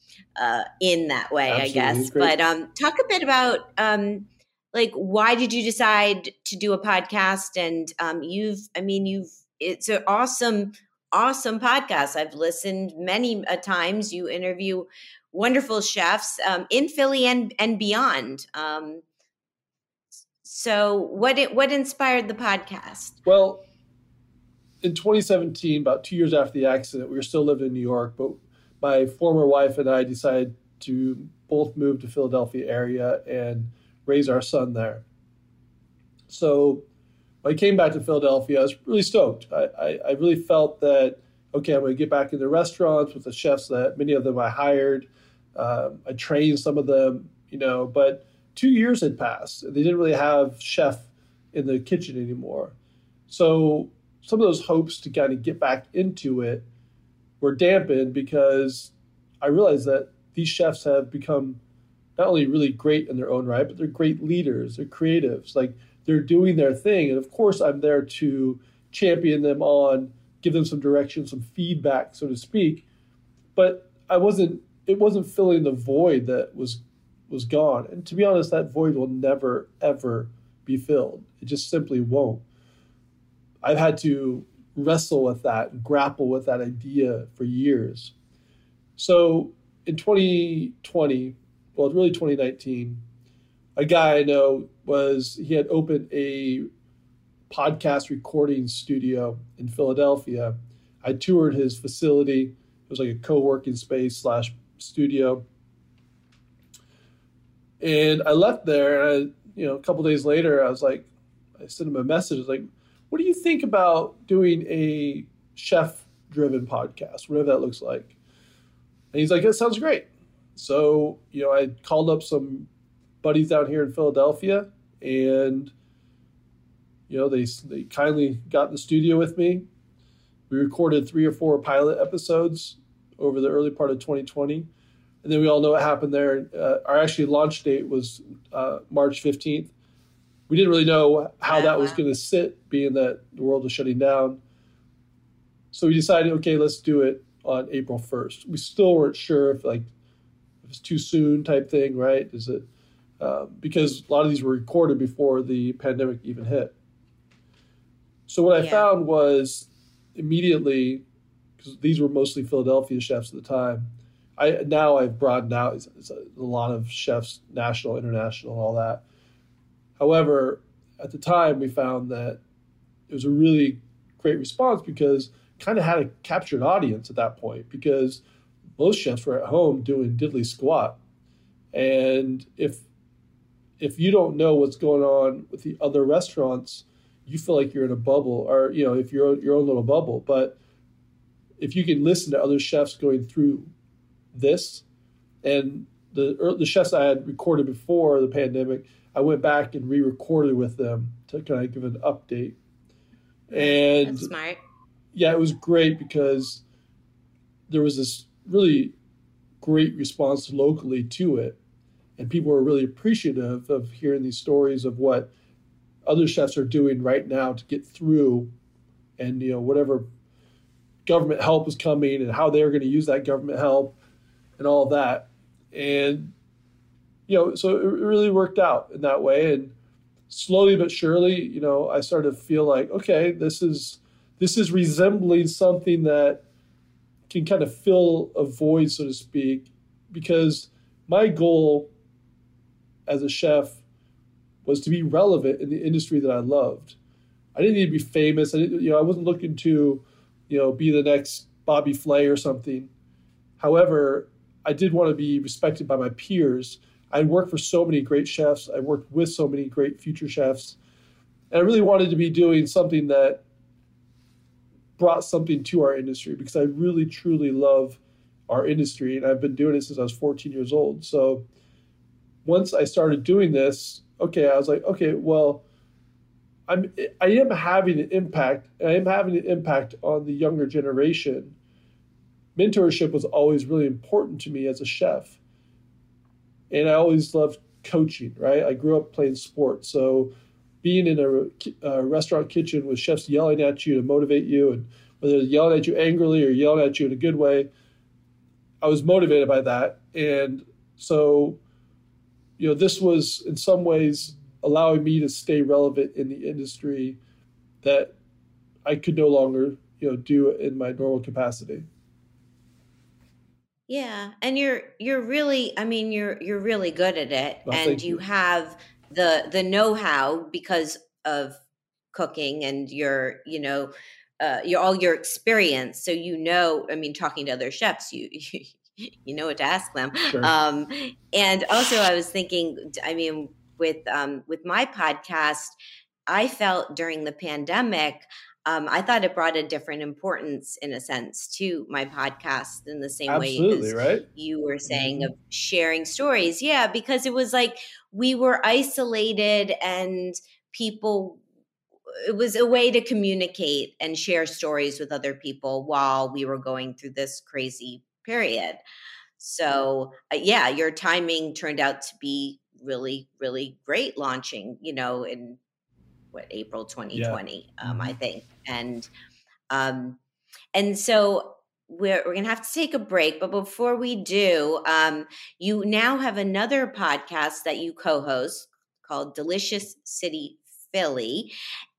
uh, in that way, Absolutely. I guess. But um, talk a bit about um, like why did you decide to do a podcast? And um, you've, I mean, you've it's an awesome awesome podcast. I've listened many a times. You interview wonderful chefs um, in Philly and and beyond. Um, so, what it, what inspired the podcast? Well, in 2017, about two years after the accident, we were still living in New York, but my former wife and I decided to both move to Philadelphia area and raise our son there. So when I came back to Philadelphia, I was really stoked. I, I, I really felt that, okay, I'm going to get back into restaurants with the chefs that many of them I hired. Um, I trained some of them, you know, but two years had passed. They didn't really have chef in the kitchen anymore. So some of those hopes to kind of get back into it were dampened because I realized that these chefs have become not only really great in their own right, but they're great leaders, they're creatives. Like they're doing their thing. And of course, I'm there to champion them on, give them some direction, some feedback, so to speak. But I wasn't. It wasn't filling the void that was was gone. And to be honest, that void will never ever be filled. It just simply won't. I've had to wrestle with that grapple with that idea for years. So in 2020, well, it's really 2019, a guy I know was he had opened a podcast recording studio in Philadelphia. I toured his facility. It was like a co-working space slash studio. And I left there, and I, you know, a couple days later, I was like, I sent him a message. I was like, "What do you think about doing a chef-driven podcast, whatever that looks like?" And he's like, "That sounds great." So, you know, I called up some buddies down here in Philadelphia, and you know, they they kindly got in the studio with me. We recorded three or four pilot episodes over the early part of 2020, and then we all know what happened there. Uh, our actually launch date was uh, March 15th. We didn't really know how yeah, that wow. was going to sit, being that the world was shutting down. So we decided, okay, let's do it on April 1st. We still weren't sure if like it's too soon type thing, right? Is it uh, because a lot of these were recorded before the pandemic even hit. So what I found was immediately because these were mostly Philadelphia chefs at the time. I now I've broadened out. It's, it's a, a, lot of chefs, national, international, and all that. However, at the time, we found that it was a really great response because kind of had a captured audience at that point because most chefs were at home doing diddly squat, and if if you don't know what's going on with the other restaurants you feel like you're in a bubble or you know if you're your own little bubble. But if you can listen to other chefs going through this and the er, the chefs I had recorded before the pandemic I went back and re-recorded with them to kind of give an update. And yeah it was great because there was this really great response locally to it. And people are really appreciative of hearing these stories of what other chefs are doing right now to get through and you know whatever government help is coming and how they're going to use that government help and all that. And you know so it really worked out in that way. And slowly but surely you know i started to feel like okay this is this is resembling something that can kind of fill a void so to speak because my goal as a chef was to be relevant in the industry that I loved. I didn't need to be famous. I didn't, you know, I wasn't looking to, you know, be the next Bobby Flay or something. However, I did want to be respected by my peers. I worked for so many great chefs. I worked with so many great future chefs. And I really wanted to be doing something that brought something to our industry because I really truly love our industry and I've been doing it since I was 14 years old. So once I started doing this, okay, I was like, okay, well, I'm I am having an impact. I am having an impact on the younger generation. Mentorship was always really important to me as a chef, and I always loved coaching. Right, I grew up playing sports, so being in a, a restaurant kitchen with chefs yelling at you to motivate you, and whether they're yelling at you angrily or yelling at you in a good way, I was motivated by that, and so you know, this was in some ways allowing me to stay relevant in the industry that I could no longer, you know, do in my normal capacity. Yeah, and you're you're really I mean you're you're really good at it. Well, and you, you have the the know-how because of cooking and your, you know, uh, your all your experience. So you know, I mean, talking to other chefs, you you know what to ask them. Sure. Um, and also, I was thinking, I mean, with um, with my podcast, I felt during the pandemic. Um, I thought it brought a different importance, in a sense, to my podcast in the same Absolutely, way as right? you were saying mm-hmm. of sharing stories. Yeah, because it was like we were isolated and people it was a way to communicate and share stories with other people while we were going through this crazy period. So, uh, yeah, your timing turned out to be really, really great launching, you know, in what, April 2020, yeah. um, mm-hmm. I think. And, um, and so we're, we're going to have to take a break. But before we do, um, you now have another podcast that you co host called Delicious City Philly.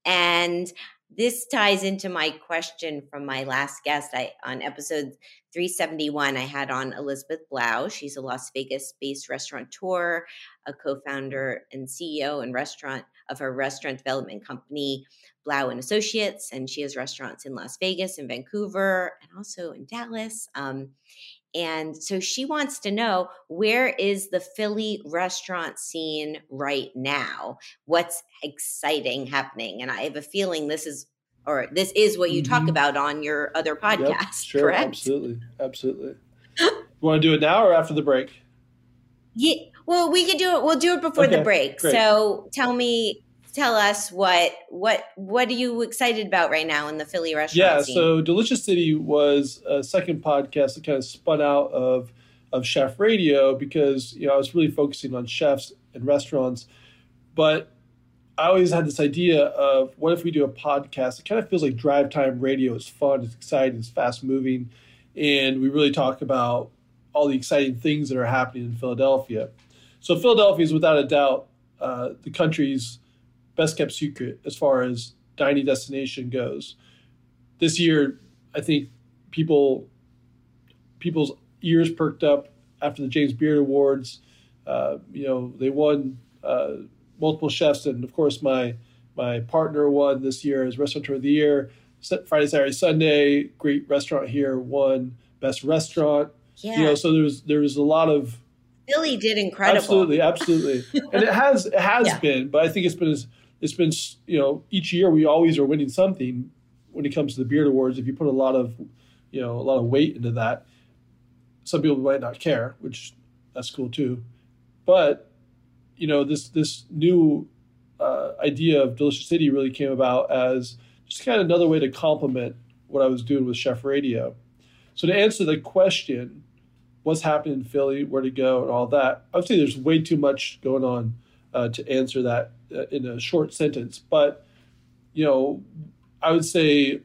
And this ties into my question from my last guest I, on episode 371 i had on elizabeth blau she's a las vegas based restaurateur a co-founder and ceo and restaurant of her restaurant development company, Blau and Associates, and she has restaurants in Las Vegas and Vancouver and also in Dallas. Um, and so she wants to know where is the Philly restaurant scene right now? What's exciting happening? And I have a feeling this is or this is what you mm-hmm. talk about on your other podcast, yep, sure, correct? Absolutely. Absolutely. you want to do it now or after the break? Yeah. Well, we can do it. We'll do it before okay, the break. Great. So tell me tell us what what what are you excited about right now in the Philly restaurant yeah, scene? so Delicious City was a second podcast that kind of spun out of of Chef Radio because you know I was really focusing on chefs and restaurants, but I always had this idea of what if we do a podcast? It kind of feels like drive time radio. It's fun, it's exciting, it's fast moving, and we really talk about all the exciting things that are happening in Philadelphia. So Philadelphia is without a doubt uh, the country's best kept secret as far as dining destination goes. This year, I think people people's ears perked up after the James Beard Awards. Uh, you know, they won uh, multiple chefs, and of course, my my partner won this year as Restaurateur of the Year. Friday, Saturday, Sunday, great restaurant here won best restaurant. Yeah. You know, so there was there was a lot of Philly did incredible. Absolutely, absolutely, and it has it has yeah. been, but I think it's been it's been you know each year we always are winning something when it comes to the beard awards if you put a lot of you know a lot of weight into that some people might not care which that's cool too but you know this this new uh, idea of delicious city really came about as just kind of another way to complement what i was doing with chef radio so to answer the question what's happening in philly where to go and all that i would say there's way too much going on uh, to answer that uh, in a short sentence. But you know, I would say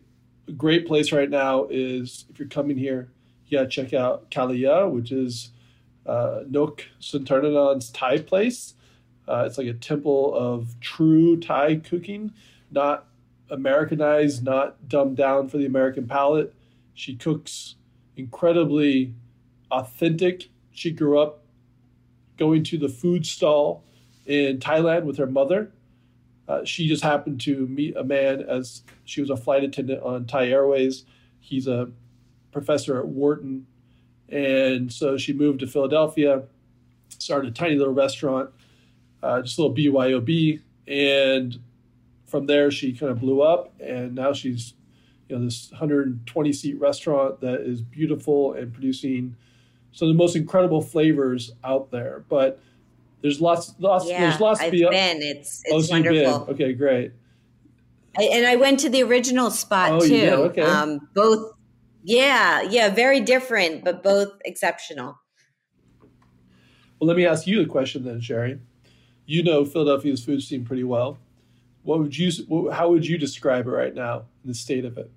a great place right now is if you're coming here, you gotta check out Kalaya, which is uh, Nok Thai place. Uh, it's like a temple of true Thai cooking, not Americanized, not dumbed down for the American palate. She cooks incredibly authentic. She grew up going to the food stall in Thailand with her mother. Uh, she just happened to meet a man as she was a flight attendant on Thai Airways. He's a professor at Wharton. And so she moved to Philadelphia, started a tiny little restaurant, uh, just a little BYOB. And from there, she kind of blew up. And now she's, you know, this 120 seat restaurant that is beautiful and producing of the most incredible flavors out there. But there's lots, lots. Yeah, there's lots I've to be. Been. It's it's oh, wonderful. Okay, great. I, and I went to the original spot oh, too. Okay. Um, both, yeah, yeah, very different, but both exceptional. Well, let me ask you a question then, Shari. You know Philadelphia's food scene pretty well. What would you? How would you describe it right now, the state of it?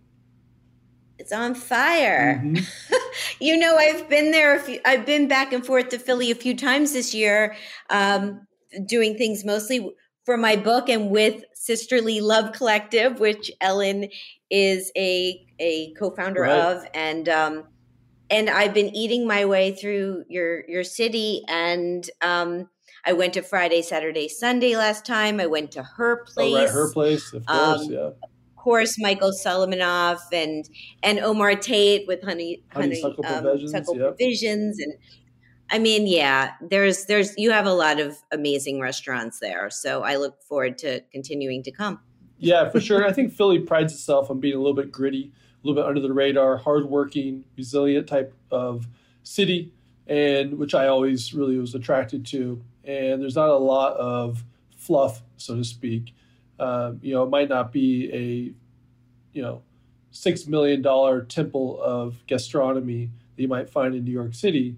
It's on fire. Mm-hmm. you know, I've been there. A few, I've been back and forth to Philly a few times this year, um, doing things mostly for my book and with Sisterly Love Collective, which Ellen is a a co-founder right. of, and um, and I've been eating my way through your your city and. Um, I went to Friday, Saturday, Sunday last time. I went to her place. Oh, right, her place, of course, um, yeah course, Michael Solomonov and and Omar Tate with Honey Honey, honey um, Provisions, yep. Provisions, and I mean, yeah, there's there's you have a lot of amazing restaurants there, so I look forward to continuing to come. Yeah, for sure. I think Philly prides itself on being a little bit gritty, a little bit under the radar, hardworking, resilient type of city, and which I always really was attracted to. And there's not a lot of fluff, so to speak. Uh, you know, it might not be a, you know, six million dollar temple of gastronomy that you might find in New York City.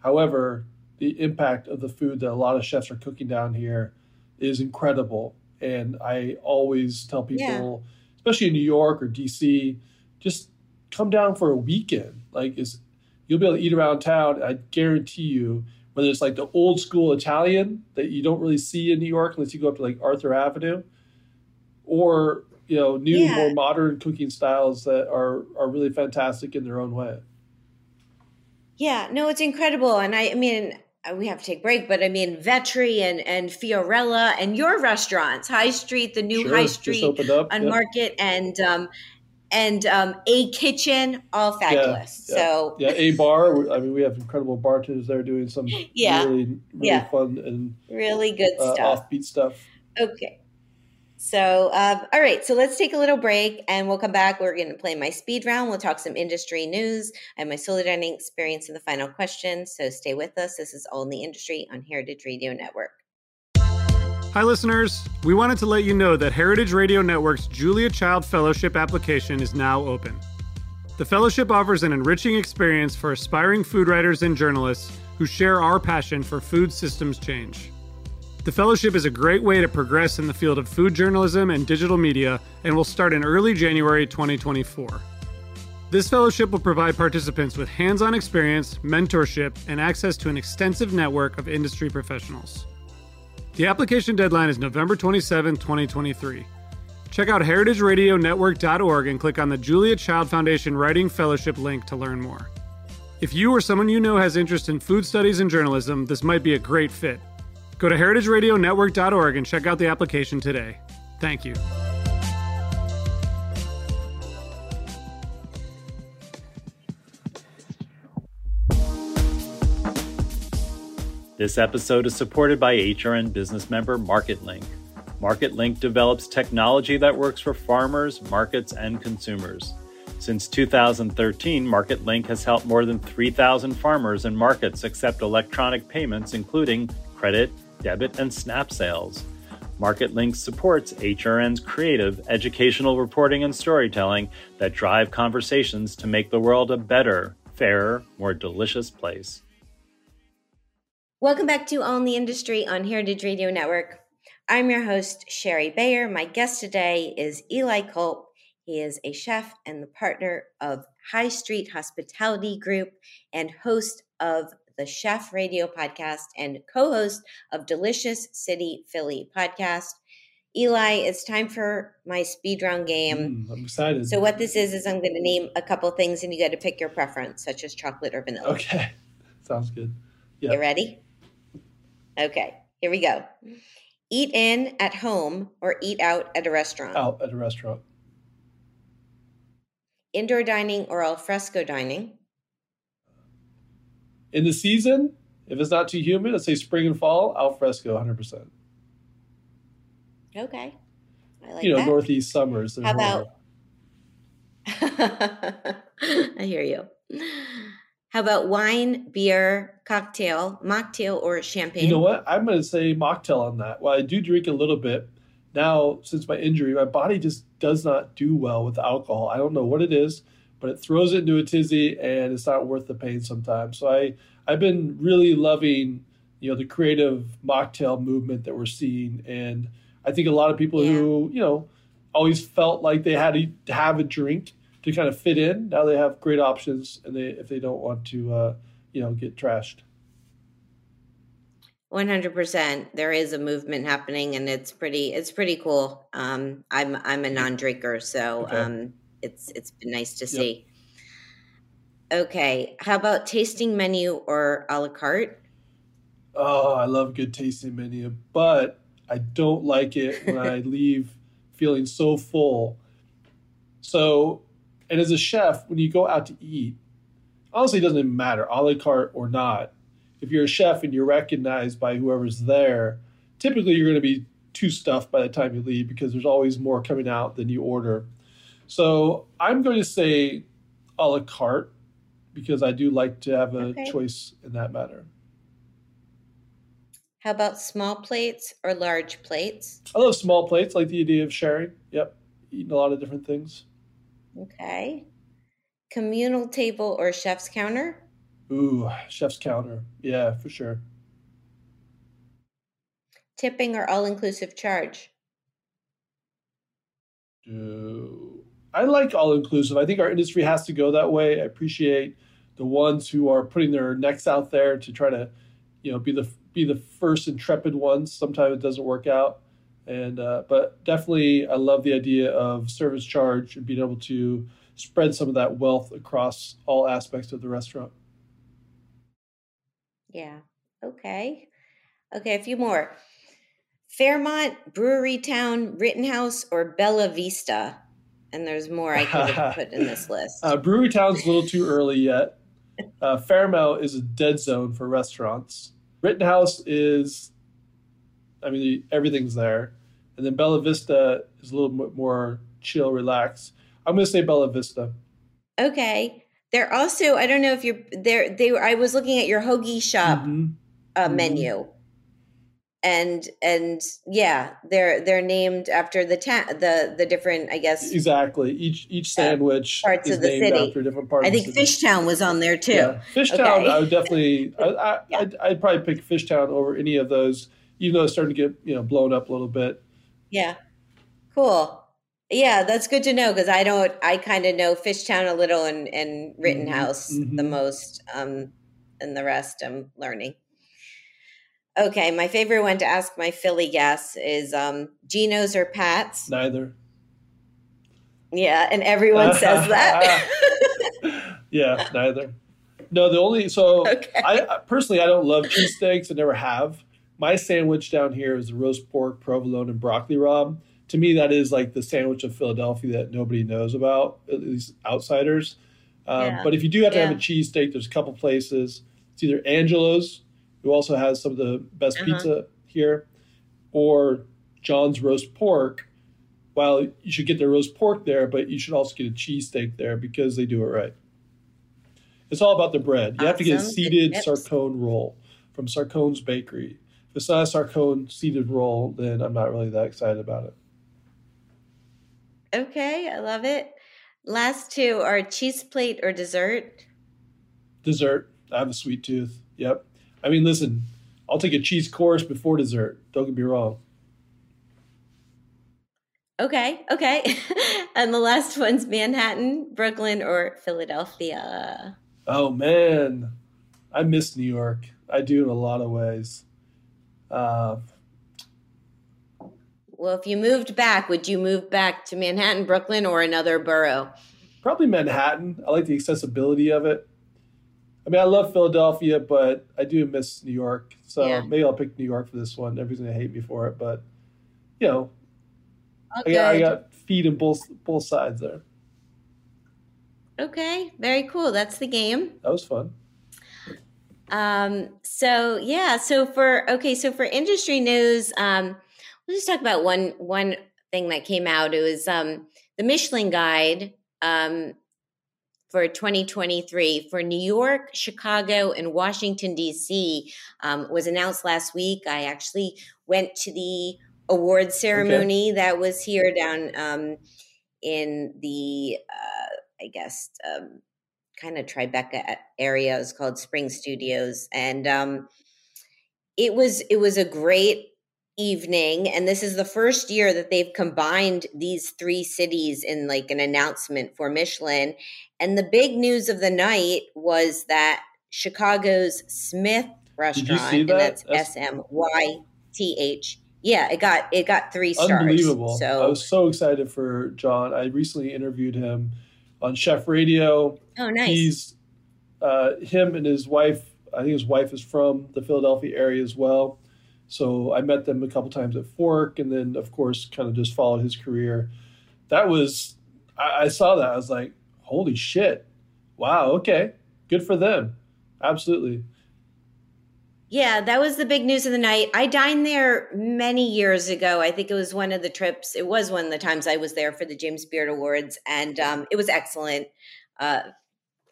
However, the impact of the food that a lot of chefs are cooking down here is incredible. And I always tell people, yeah. especially in New York or DC, just come down for a weekend. Like, is you'll be able to eat around town. I guarantee you, whether it's like the old school Italian that you don't really see in New York unless you go up to like Arthur Avenue, or you know new yeah. more modern cooking styles that are are really fantastic in their own way yeah no it's incredible and i, I mean we have to take break, but I mean Vetri and and Fiorella and your restaurants, High Street, the new Sure, High Street up, on. Market, and um, and um, a kitchen, all fabulous. yeah. So Yeah, a bar. I mean, we have incredible bartenders there doing some Yeah, really, really yeah. fun and really good uh, stuff. offbeat stuff. Okay. So, um, all right. So let's take a little break and we'll come back. We're going to play my speed round. We'll talk some industry news and my solo dining experience in the final question. So stay with us. This is All in the Industry on Heritage Radio Network. Hi, listeners. We wanted to let you know that Heritage Radio Network's Julia Child Fellowship application is now open. The fellowship offers an enriching experience for aspiring food writers and journalists who share our passion for food systems change. The fellowship is a great way to progress in the field of food journalism and digital media and will start in early January 2024. This fellowship will provide participants with hands on experience, mentorship, and access to an extensive network of industry professionals. The application deadline is November 27, 2023. Check out heritageradionetwork.org and click on the Julia Child Foundation Writing Fellowship link to learn more. If you or someone you know has interest in food studies and journalism, this might be a great fit. Go to heritageradionetwork.org and check out the application today. Thank you. This episode is supported by HRN business member MarketLink. MarketLink develops technology that works for farmers, markets, and consumers. Since 2013, MarketLink has helped more than 3,000 farmers and markets accept electronic payments, including credit, debit, and SNAP sales. MarketLink supports HRN's creative, educational reporting and storytelling that drive conversations to make the world a better, fairer, more delicious place. Welcome back to in the Industry on Heritage Radio Network. I'm your host, Shari Bayer. My guest today is Eli Kulp. He is a chef and the partner of High Street Hospitality Group and host of the Chef Radio podcast and co host of Delicious City Philly podcast. Eli, it's time for my speed round game. Mm, I'm excited. So, what this is, is I'm going to name a couple things and you got to pick your preference, such as chocolate or vanilla. okay, sounds good. Yeah. You ready? Okay, here we go. Eat in at home or eat out at a restaurant. Out at a restaurant. Indoor dining or al fresco dining. In the season, if it's not too humid, let's say spring and fall, al fresco, 100%. Okay. I like you know, that. northeast summers. How about- I hear you. How about wine, beer, cocktail, mocktail, or champagne? You know what? I'm going to say mocktail on that. While I do drink a little bit, now since my injury, my body just does not do well with alcohol. I don't know what it is, but it throws it into a tizzy, and it's not worth the pain sometimes. So I I've been really loving you know the creative mocktail movement that we're seeing, and I think a lot of people who you know always felt like they had to have a drink to kind of fit in. Now they have great options, and they if they don't want to uh, you know get trashed. One hundred percent. There is a movement happening, and it's pretty. It's pretty cool. Um, I'm I'm a non-drinker, so Okay. um, it's it's been nice to see. Okay, how about tasting menu or a la carte? Oh, I love good tasting menu, but I don't like it when I leave feeling so full. So, and as a chef, when you go out to eat, honestly, it doesn't even matter, a la carte or not. If you're a chef and you're recognized by whoever's there, typically you're going to be too stuffed by the time you leave because there's always more coming out than you order. So, I'm going to say a la carte because I do like to have a Okay. choice in that matter. How about small plates or large plates? I love small plates, like the idea of sharing. Yep, eating a lot of different things. Okay. Communal table or chef's counter? Ooh, chef's counter. Yeah, for sure. Tipping or all inclusive charge? Do I like all inclusive? I think our industry has to go that way. I appreciate the ones who are putting their necks out there to try to, you know, be the be the first intrepid ones. Sometimes it doesn't work out, and uh, but definitely I love the idea of service charge and being able to spread some of that wealth across all aspects of the restaurant. Yeah. Okay. Okay, a few more. Fairmount, Brewery Town, Rittenhouse, or Bella Vista? And there's more I could have put in this list. Uh, Brewery Town's a little too early yet. Uh, Fairmount is a dead zone for restaurants. Rittenhouse is, I mean, everything's there. And then Bella Vista is a little bit more chill, relaxed. I'm going to say Bella Vista. Okay. They're also, I don't know if you're there. They were, I was looking at your hoagie shop Mhm. uh, Mhm. menu. And and yeah, they're they're named after the ta- the the different I guess Exactly. Each each sandwich parts is of the named city. after different part. I think. Fishtown was on there too. Yeah, Fishtown. Okay. I would definitely. I, I, Yeah. I'd, I'd probably pick Fishtown over any of those, even though it's starting to get you know blown up a little bit. Yeah. Cool. Yeah, that's good to know because I don't. I kind of know Fishtown a little and and Rittenhouse the mhm. most, um, and the rest I'm learning. Okay, my favorite one to ask my Philly guests is um, Geno's or Pat's. Neither. Yeah, and everyone says that. Yeah, neither. No, the only so okay. I personally I don't love cheesesteaks. I never have. My sandwich down here is the roast pork, provolone, and broccoli rabe. To me, that is like the sandwich of Philadelphia that nobody knows about, at least outsiders. Um, Yeah. But if you do have to have a Yeah. cheesesteak, there's a couple places. It's either Angelo's, who also has some of the best Uh-huh. pizza here, or John's roast pork. While you should get their roast pork there, but you should also get a cheesesteak there because they do it right. It's all about the bread. You have to get a seeded. Sarcone roll from Sarcone's Bakery. If it's not a Sarcone seeded roll, then I'm not really that excited about it. Okay, I love it. Last two are cheese plate or dessert. Dessert. I have a sweet tooth. Yep. I mean, listen, I'll take a cheese course before dessert. Don't get me wrong. Okay, okay. and the last one's Manhattan, Brooklyn, or Philadelphia. Oh man, I miss New York. I do in a lot of ways. Uh, Well, if you moved back, would you move back to Manhattan, Brooklyn, or another borough? probably Manhattan. I like the accessibility of it. I mean, I love Philadelphia, but I do miss New York. So Yeah. maybe I'll pick New York for this one. Everybody's gonna hate me for it, but you know, I got, I got feet in both both sides there. Okay, very cool. That's the game. That was fun. Um, so yeah, so for okay, so for industry news, um, we'll just talk about one one thing that came out. It was um the Michelin guide um for 2023 for New York, Chicago, and Washington D.C. Um, was announced last week. I actually went to the award ceremony that was here down um, in the uh, I guess um, kind of Tribeca area. It's called Spring Studios, and um, it was it was a great evening. And this is the first year that they've combined these three cities in like an announcement for Michelin. And the big news of the night was that Chicago's Smyth restaurant, and that? that's That's- S M Y T H. Yeah, it got it got three stars. Unbelievable. So I was so excited for John. I recently interviewed him on Chef Radio. oh, nice. He's uh, him and his wife. I think his wife is from the Philadelphia area as well. So I met them a couple times at Fork, and then of course, kind of just followed his career. That was I, I saw that. I was like, holy shit! Wow. Okay. Good for them. Absolutely. Yeah, that was the big news of the night. I dined there many years ago. I think it was one of the trips. It was one of the times I was there for the James Beard Awards, and um, it was excellent. Uh,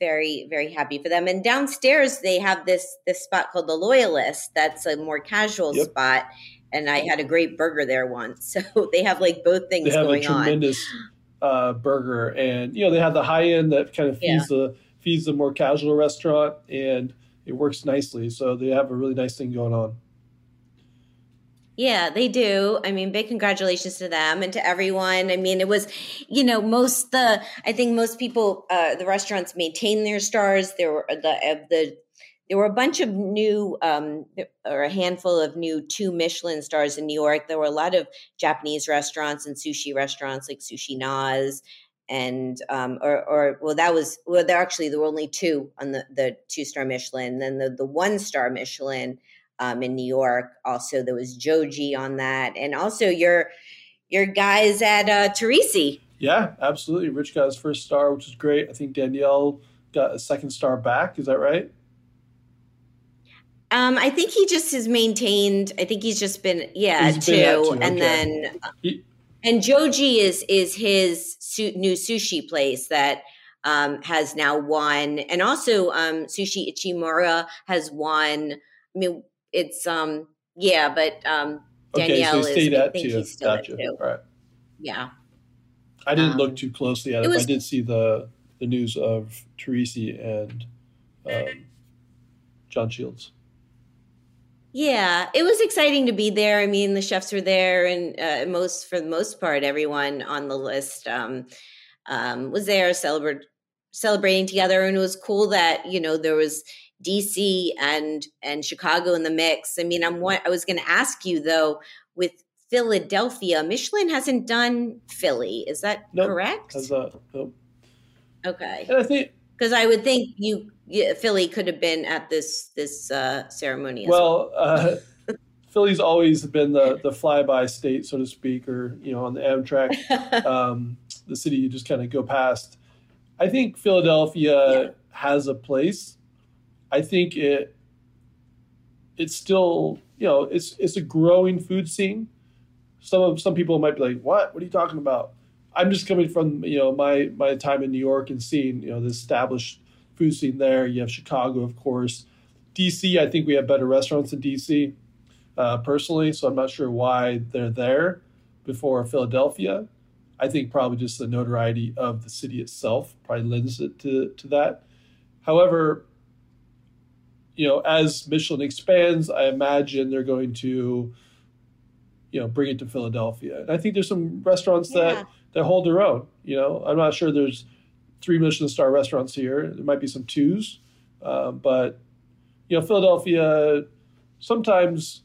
very, very happy for them. And downstairs they have this this spot called the Loyalist. That's a more casual Yep. spot, and I had a great burger there once. So they have like both things they have a going on. Uh, burger, and you know they have the high end that kind of feeds the feeds the more casual restaurant, and it works nicely. So they have a really nice thing going on. Yeah, they do. I mean, big congratulations to them and to everyone. I mean, it was, you know, most the I think most people uh the restaurants maintain their stars. There were the uh, the there were a bunch of new um or a handful of new two Michelin stars in New York. There were a lot of Japanese restaurants and sushi restaurants like Sushi Noz and um or or well that was well there actually there were only two on the the two star Michelin. Then the the one star Michelin um, in New York. Also, there was Joji on that, and also your your guys at uh, Torrisi. Yeah, absolutely. Rich got his first star, which is great. I think Daniel got a second star back. Is that right? Um, I think he just has maintained. I think he's just been yeah He's two, been two, and okay. then He- and Joji is is his su- new sushi place that um, has now won, and also um, Sushi Ichimura has won. I mean, it's um yeah, but um, Okay, so Daniel is. stayed I at think two. he's still Gotcha. All right. Yeah. I didn't Um, look too closely at it it, was- I did see the the news of Torrisi and um, John Shields. Yeah, it was exciting to be there. I mean, the chefs were there, and uh, most for the most part, everyone on the list um, um, was there celebrating together. And it was cool that you know there was DC and and Chicago in the mix. I mean, I'm what I was going to ask you though with Philadelphia, Michelin hasn't done Philly. Is that Nope. correct? A, nope. Okay, and I think because I would think you yeah, Philly could have been at this this uh, ceremony. as well. well, uh, Philly's always been the the flyby state, so to speak, or you know, on the Amtrak, um, the city you just kind of go past. I think Philadelphia Yeah. has a place. I think it it's still you know it's it's a growing food scene. Some of some people might be like, "What? What are you talking about?" I'm just coming from you know my my time in New York and seeing you know the established food scene there. You have Chicago, of course. DC, I think we have better restaurants in DC, uh, personally. So I'm not sure why they're there before Philadelphia. I think probably just the notoriety of the city itself probably lends it to to that. However, you know, as Michelin expands, I imagine they're going to, you know, bring it to Philadelphia. And I think there's some restaurants Yeah. that that hold their own. You know, I'm not sure there's three Michelin star restaurants here. There might be some twos, uh, but you know, Philadelphia. Sometimes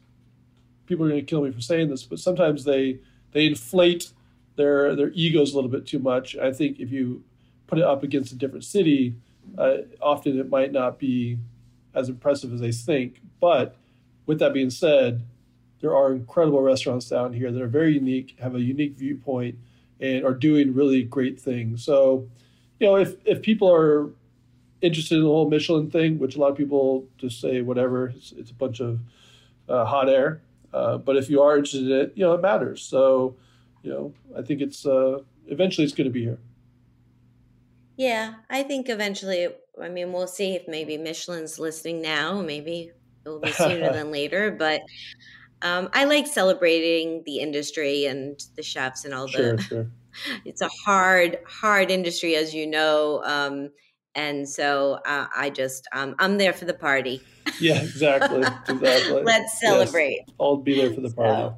people are going to kill me for saying this, but sometimes they they inflate their their egos a little bit too much. I think if you put it up against a different city, uh, often it might not be as impressive as they think. But with that being said, there are incredible restaurants down here that are very unique, have a unique viewpoint, and are doing really great things. So, you know, if if people are interested in the whole Michelin thing, which a lot of people just say whatever, it's, it's a bunch of uh, hot air. Uh, but if you are interested in it, you know, it matters. So, you know, I think it's uh, eventually it's going to be here. Yeah, I think eventually. I mean, we'll see if maybe Michelin's listening now. Maybe it will be sooner than later. But um, I like celebrating the industry and the chefs and all Sure, the. sure. It's a hard, hard industry, as you know. Um, and so uh, I just, um, I'm there for the party. Yeah, exactly. Exactly. Let's Yes. celebrate. I'll be there for the party. So,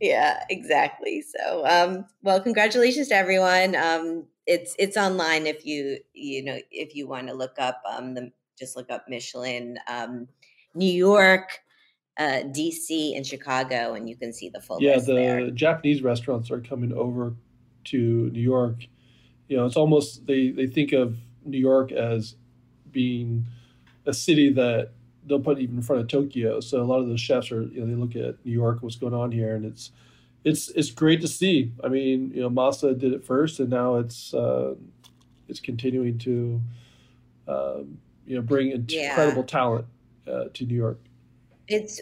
yeah, exactly. So, um, well, congratulations to everyone. Um, it's it's online if you you know if you want to look up um the just look up Michelin, um, New York, uh, DC, and Chicago, and you can see the full yeah, the there. Japanese restaurants are coming over to New York. You know, it's almost they they think of New York as being a city that they'll put even in front of Tokyo. So a lot of those chefs are you know they look at New York, what's going on here, and it's it's it's great to see. I mean, you know, Masa did it first, and now it's uh, it's continuing to um, you know bring in- Yeah. incredible talent uh, to New York. It's,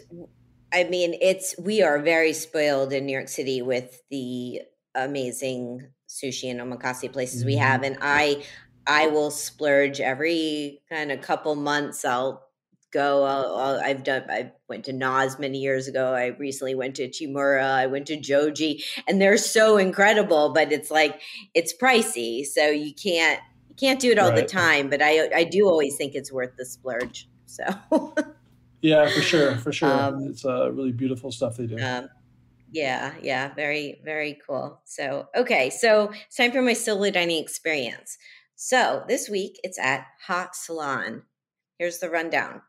I mean, it's we are very spoiled in New York City with the amazing sushi and omakase places we Mhm. have, and I, I will splurge every kind of couple months. I'll go. I'll, I'll, I've done. I went to Noz many years ago. I recently went to Chimura. I went to Joji, and they're so incredible. But it's like it's pricey, so you can't you can't do it all the time. But I I do always think it's worth the splurge. So. Yeah, for sure, for sure. Um, it's uh, really beautiful stuff they do. Um, yeah, yeah, very, very cool. So, okay, so it's time for my solo dining experience. So, this week it's at HaSalon. Here's the rundown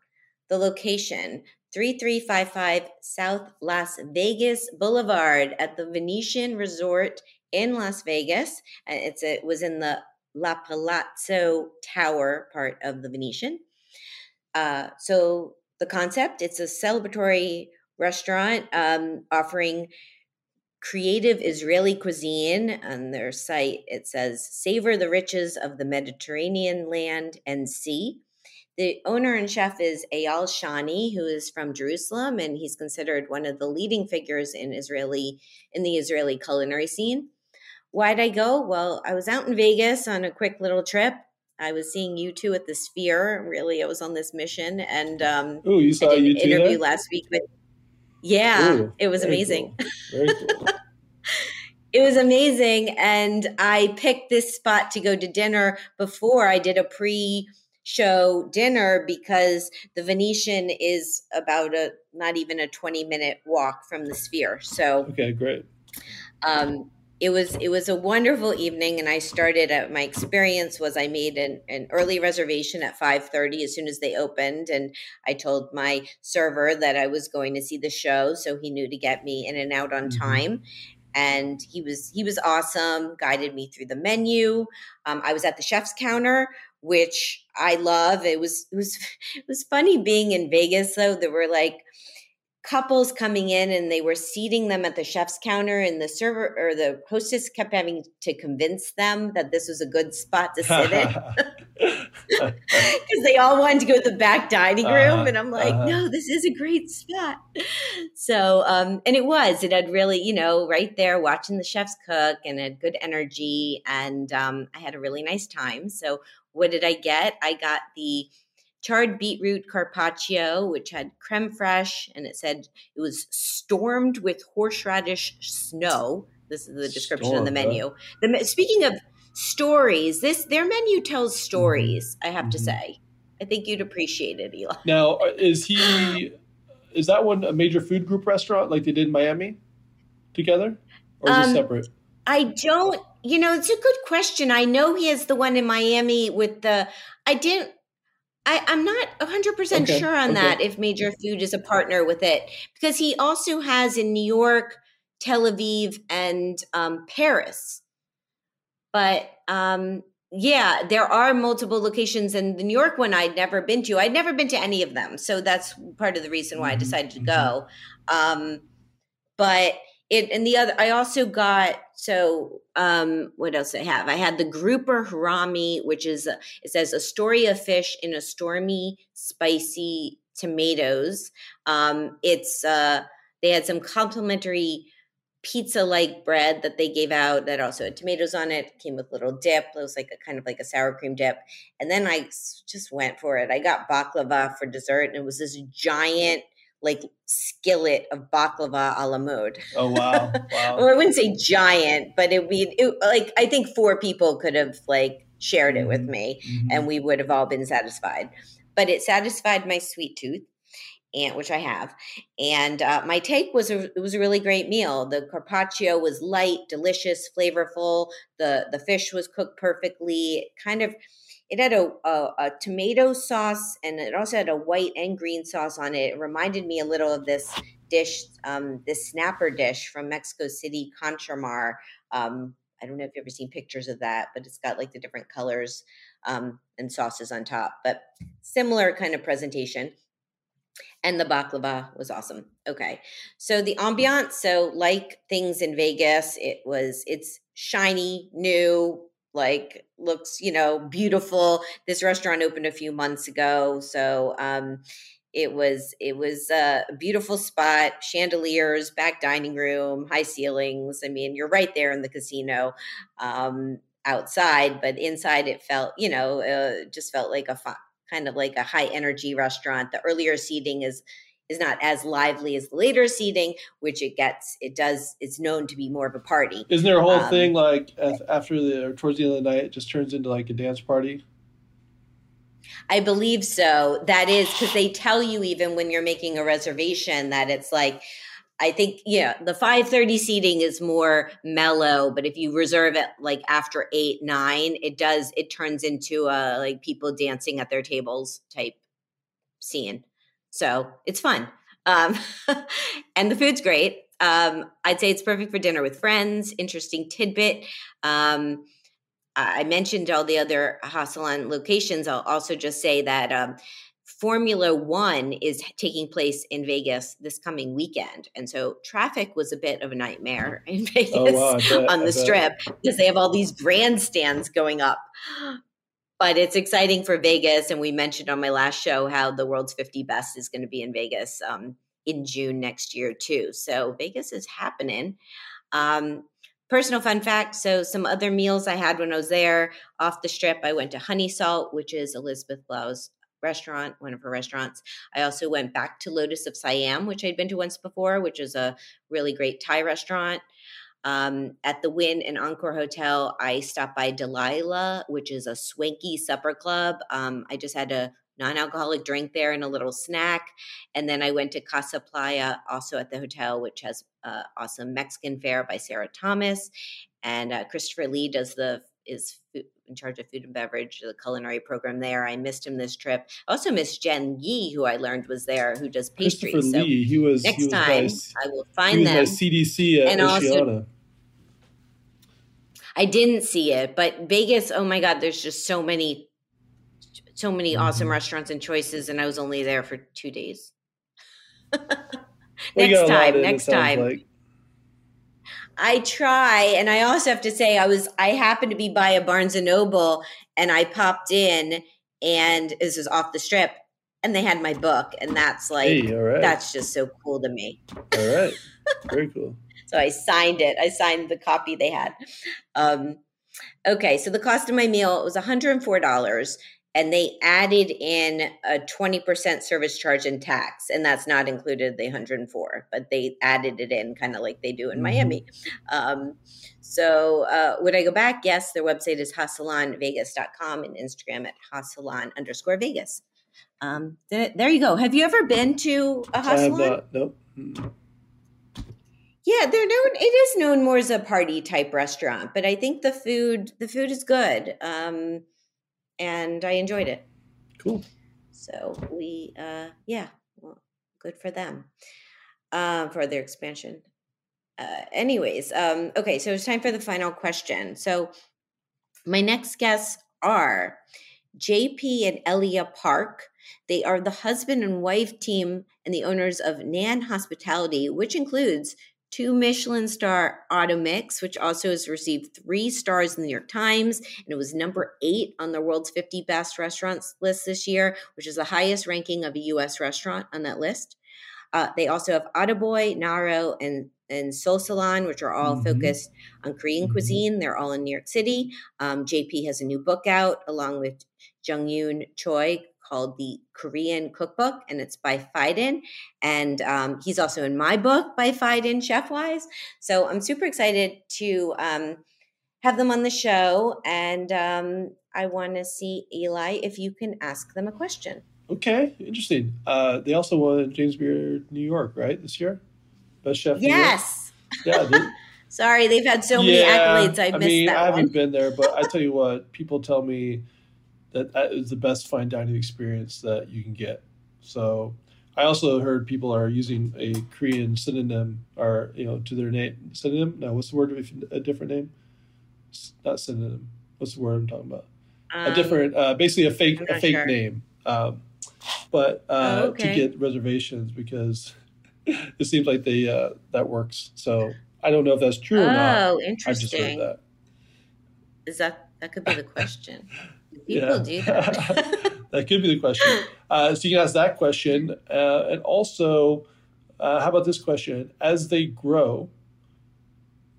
the location 3355 South Las Vegas Boulevard at the Venetian Resort in Las Vegas. And it's it was in the La Palazzo Tower part of the Venetian. Uh, so the concept. It's a celebratory restaurant um, offering creative Israeli cuisine. On their site, it says, Savor the riches of the Mediterranean land and sea. The owner and chef is Eyal Shani, who is from Jerusalem, and he's considered one of the leading figures in Israeli in the Israeli culinary scene. Why'd I go? Well, I was out in Vegas on a quick little trip. I was seeing U2 at the Sphere. Really, I was on this mission, and um, oh, you saw I did you an interview last week with. Yeah, Ooh, it was amazing. cool. Very cool. It was amazing. And I picked this spot to go to dinner before I did a pre show dinner because the Venetian is about a not even a 20 minute walk from the sphere. So okay, great. um, it was it was a wonderful evening and I started at my experience was I made an, an early reservation at 5:30 as soon as they opened and I told my server that I was going to see the show so he knew to get me in and out on Mhm. time. And he was he was awesome guided me through the menu. Um, i was at the chef's counter which i love. It was it was it was funny being in vegas though there were like couples coming in and they were seating them at the chef's counter and the server or the hostess kept having to convince them that this was a good spot to sit in. Because they all wanted to go to the back dining room Uh-huh, and i'm like uh-huh. no this is a great spot. So um and it was it had really you know right there watching the chefs cook and had good energy and um i had a really nice time. So what did i get? I got the charred beetroot carpaccio which had creme fraiche and it said it was stormed with horseradish snow this is the description of the Stormed, huh? menu the speaking of stories this their menu tells stories i have to Mhm. say i think you'd appreciate it eli now, uh, is he? Is that one a major food group restaurant like they did in Miami together, or is Um, it separate? I don't, you know, it's a good question. I know he has the one in Miami with the, I didn't, I, I'm not 100% Okay, sure on okay. that if Major Food is a partner with it because he also has in New York, Tel Aviv, and um, Paris. But um, yeah, there are multiple locations, and the New York one I'd never been to. I'd never been to any of them. So that's part of the reason why I Mhm, decided to mhm. go. Um, but it and the other i also got so um what else i have? I had the grouper harami which is a, it says a story of fish in a stormy spicy tomatoes. Um it's uh they had some complimentary pizza like bread that they gave out that also had tomatoes on it came with little dip it was like a kind of like a sour cream dip. And then I just went for it. I got baklava for dessert and it was this giant like skillet of baklava a la mode Oh wow, wow. or I wouldn't say giant, but it would be it, like I think four people could have like shared it with Mhm. me, Mhm. and we would have all been satisfied. But it satisfied my sweet tooth, and which I have. And uh, my take was a, it was a really great meal. The carpaccio was light, delicious, flavorful. the The fish was cooked perfectly. Kind of it had a, a, a tomato sauce and it also had a white and green sauce on it. It reminded me a little of this dish, um, this snapper dish from Mexico City, Contramar. Um, I don't know if you've ever seen pictures of that, but it's got like the different colors um, and sauces on top, but similar kind of presentation. And the baklava was awesome. Okay. So the ambiance, so like things in Vegas, it was, it's shiny, new, like looks, you know, beautiful. This restaurant opened a few months ago. So, um, it was it was a beautiful spot chandeliers back dining room high ceilings i mean you're right there in the casino um outside but inside it felt you know uh, just felt like a fi- kind of like a high energy restaurant the earlier seating is is not as lively as the later seating which it gets it does it's known to be more of a party Isn't there a whole um, thing like after the or towards the end of the night, it just turns into like a dance party? I believe so. That is because they tell you even when you're making a reservation that it's like I think yeah, the 5:30 seating is more mellow, but if you reserve it like after 8, 9, it does it turns into a like people dancing at their tables type scene. So, it's fun. Um and the food's great. Um I'd say it's perfect for dinner with friends, interesting tidbit. Um I mentioned all the other HaSalon locations. I'll also just say that um, Formula One is taking place in Vegas this coming weekend. And so traffic was a bit of a nightmare in Vegas oh, wow, bet, on the strip because they have all these grandstands going up. But it's exciting for Vegas. And we mentioned on my last show how the world's 50 best is going to be in Vegas um, in June next year, too. So Vegas is happening. Um, personal fun fact so some other meals i had when i was there off the strip i went to honey salt which is elizabeth blau's restaurant, one of her restaurants. I also went back to Lotus of Siam, which I'd been to once before, which is a really great Thai restaurant. Um, at the Wynn and Encore Hotel, I stopped by Delilah, which is a swanky supper club. Um, I just had a non-alcoholic drink there and a little snack, and then I went to Casa Playa, also at the hotel, which has uh, awesome Mexican fare by Sarah Thomas, and uh, Christopher Lee does the is in charge of food and beverage, the culinary program there. I missed him this trip. I also missed Jen Yi, who I learned was there, who does pastries. Christopher so Lee, he was next he was time by, I will find them. CDC at and Oceana. Also, I didn't see it, but Vegas. Oh my God, there's just so many, so many mm-hmm. awesome restaurants and choices, and I was only there for two days. next time, next time. Like. I try, and I also have to say, I was I happened to be by a Barnes and Noble, and I popped in, and this is off the strip, and they had my book, and that's like hey, that's just so cool to me. All right, very cool. so I signed it. I signed the copy they had. Um, okay, so the cost of my meal was one hundred and four dollars and they added in a 20% service charge and tax and that's not included the 104 but they added it in kind of like they do in mm-hmm. miami. Um, so uh, would i go back? Yes their website is hasalonvegas.com and instagram at hasalon underscore vegas. Um, th- there you go. Have you ever been to a hasalon nope. Mm-hmm. yeah they're known it is known more as a party type restaurant but i think the food the food is good. Um, and I enjoyed it. Cool. So we, uh, yeah, well, good for them uh, for their expansion. Uh, anyways, um, okay, so it's time for the final question. So my next guests are JP and Elia Park. They are the husband and wife team and the owners of Nan Hospitality, which includes two Michelin star Atomix, which also has received three stars in the New York Times, and it was number eight on the world's 50 best restaurants list this year, which is the highest ranking of a U.S. restaurant on that list. Uh, they also have Atoboy, Naro, and and Seoul Salon, which are all mm-hmm. focused on Korean mm-hmm. cuisine. They're all in New York City. Um, JP has a new book out along with Jung Yoon Choi called the Korean Cookbook, and it's by Phaidon. And um, he's also in my book by Phaidon, Chefwise. So I'm super excited to um, have them on the show. And um, I want to see, Eli, if you can ask them a question. Okay, interesting. Uh, they also won James Beard New York, right, this year? Best Chef Yes. Yeah. They, Sorry, they've had so many accolades. I, I mean, I haven't one. been there, but I tell you what, people tell me that, that is the best fine dining experience that you can get. So I also heard people are using a Korean synonym or you know to their name synonym. No, what's the word? A different name? not synonym. What's the word I'm talking about? Um, a different, uh, basically a fake a fake sure. name. Um, but uh, oh, okay. to get reservations because it seems like they uh, that works. So I don't know if that's true or not. Oh, interesting. I just heard that. Is that that could be the question? People yeah. do that. that could be the question. Uh, so you can ask that question. Uh, and also, uh, how about this question? As they grow,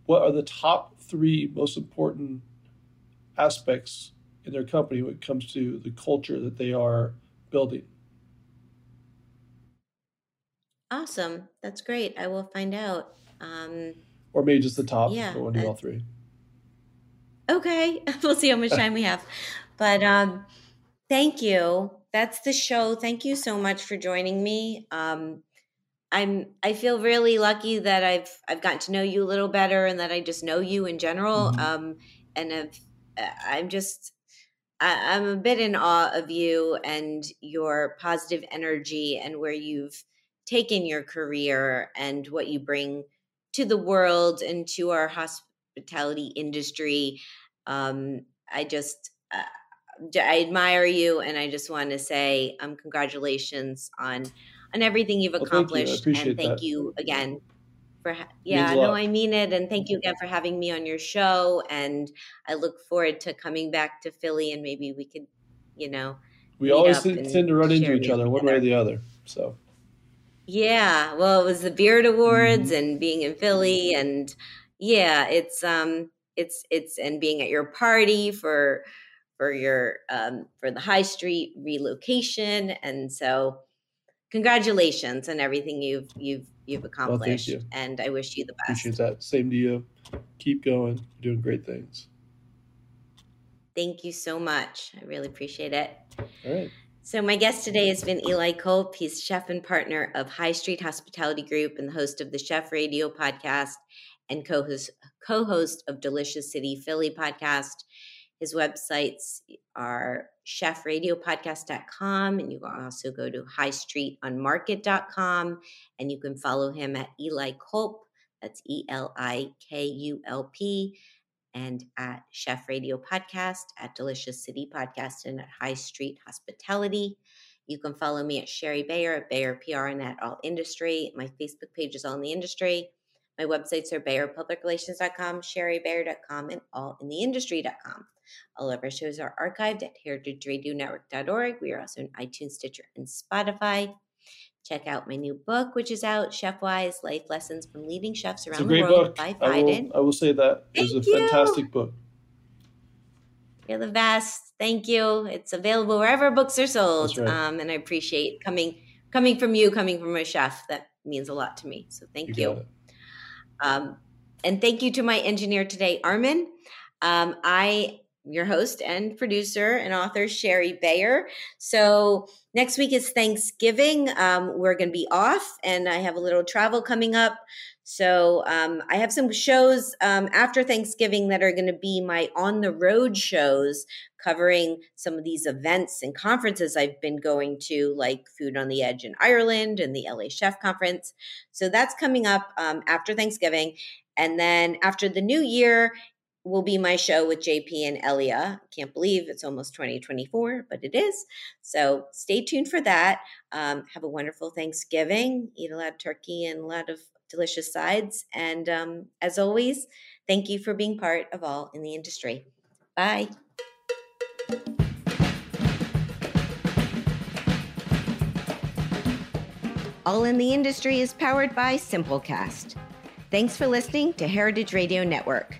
what are the top three most important aspects in their company when it comes to the culture that they are building? Awesome. That's great. I will find out. Um, or maybe just the top. Yeah. But we'll do all three. Okay. We'll see how much time we have. But um, thank you. That's the show. Thank you so much for joining me. Um, I'm I feel really lucky that I've I've gotten to know you a little better and that I just know you in general. Mm-hmm. Um, and I've, I'm just I, I'm a bit in awe of you and your positive energy and where you've taken your career and what you bring to the world and to our hospitality industry. Um, I just I admire you, and I just want to say um, congratulations on on everything you've accomplished, well, thank you. and thank that. you again for ha- yeah no i mean it and thank you again for having me on your show and i look forward to coming back to philly and maybe we could you know we always tend to run into each other one way or the other so yeah well it was the beard awards mm-hmm. and being in philly and yeah it's um it's it's and being at your party for for your um for the high street relocation and so congratulations on everything you've you've you've accomplished. Well, you. And I wish you the best. Appreciate that. Same to you. Keep going. You're doing great things. Thank you so much. I really appreciate it. All right. So, my guest today has been Eli Kulp. He's chef and partner of High Street Hospitality Group and the host of the Chef Radio podcast and co host co-host of Delicious City Philly podcast. His websites are chefradiopodcast.com and you can also go to highstreetonmarket.com and you can follow him at Eli Kulp. That's E L I K U L P and at Chef Radio Podcast, at Delicious City Podcast, and at High Street Hospitality. You can follow me at Shari Bayer at Bayer PR and at All Industry. My Facebook page is All in the Industry. My websites are BayerPublicRelations.com, ShariBayer.com, and AllInTheIndustry.com. All of our shows are archived at heritageradionetwork.org. We are also on iTunes, Stitcher, and Spotify. Check out my new book, which is out, Chef Wise Life Lessons from Leading Chefs Around the World book. by. I will, I will say that it's a fantastic book. You're the best. Thank you. It's available wherever books are sold. Right. Um, and I appreciate coming coming from you, coming from a chef. That means a lot to me. So thank you. you. Um, and thank you to my engineer today, Armin. Um, I your host and producer and author, Shari Bayer. So next week is Thanksgiving. Um, we're going to be off, and I have a little travel coming up. So um, I have some shows um, after Thanksgiving that are going to be my on the road shows covering some of these events and conferences I've been going to, like Food on the Edge in Ireland and the LA Chef Conference. So that's coming up um, after Thanksgiving. And then after the new year, will be my show with JP and Elia. Can't believe it's almost 2024, but it is. So stay tuned for that. Um, have a wonderful Thanksgiving. Eat a lot of turkey and a lot of delicious sides. And um, as always, thank you for being part of All in the Industry. Bye. All in the Industry is powered by Simplecast. Thanks for listening to Heritage Radio Network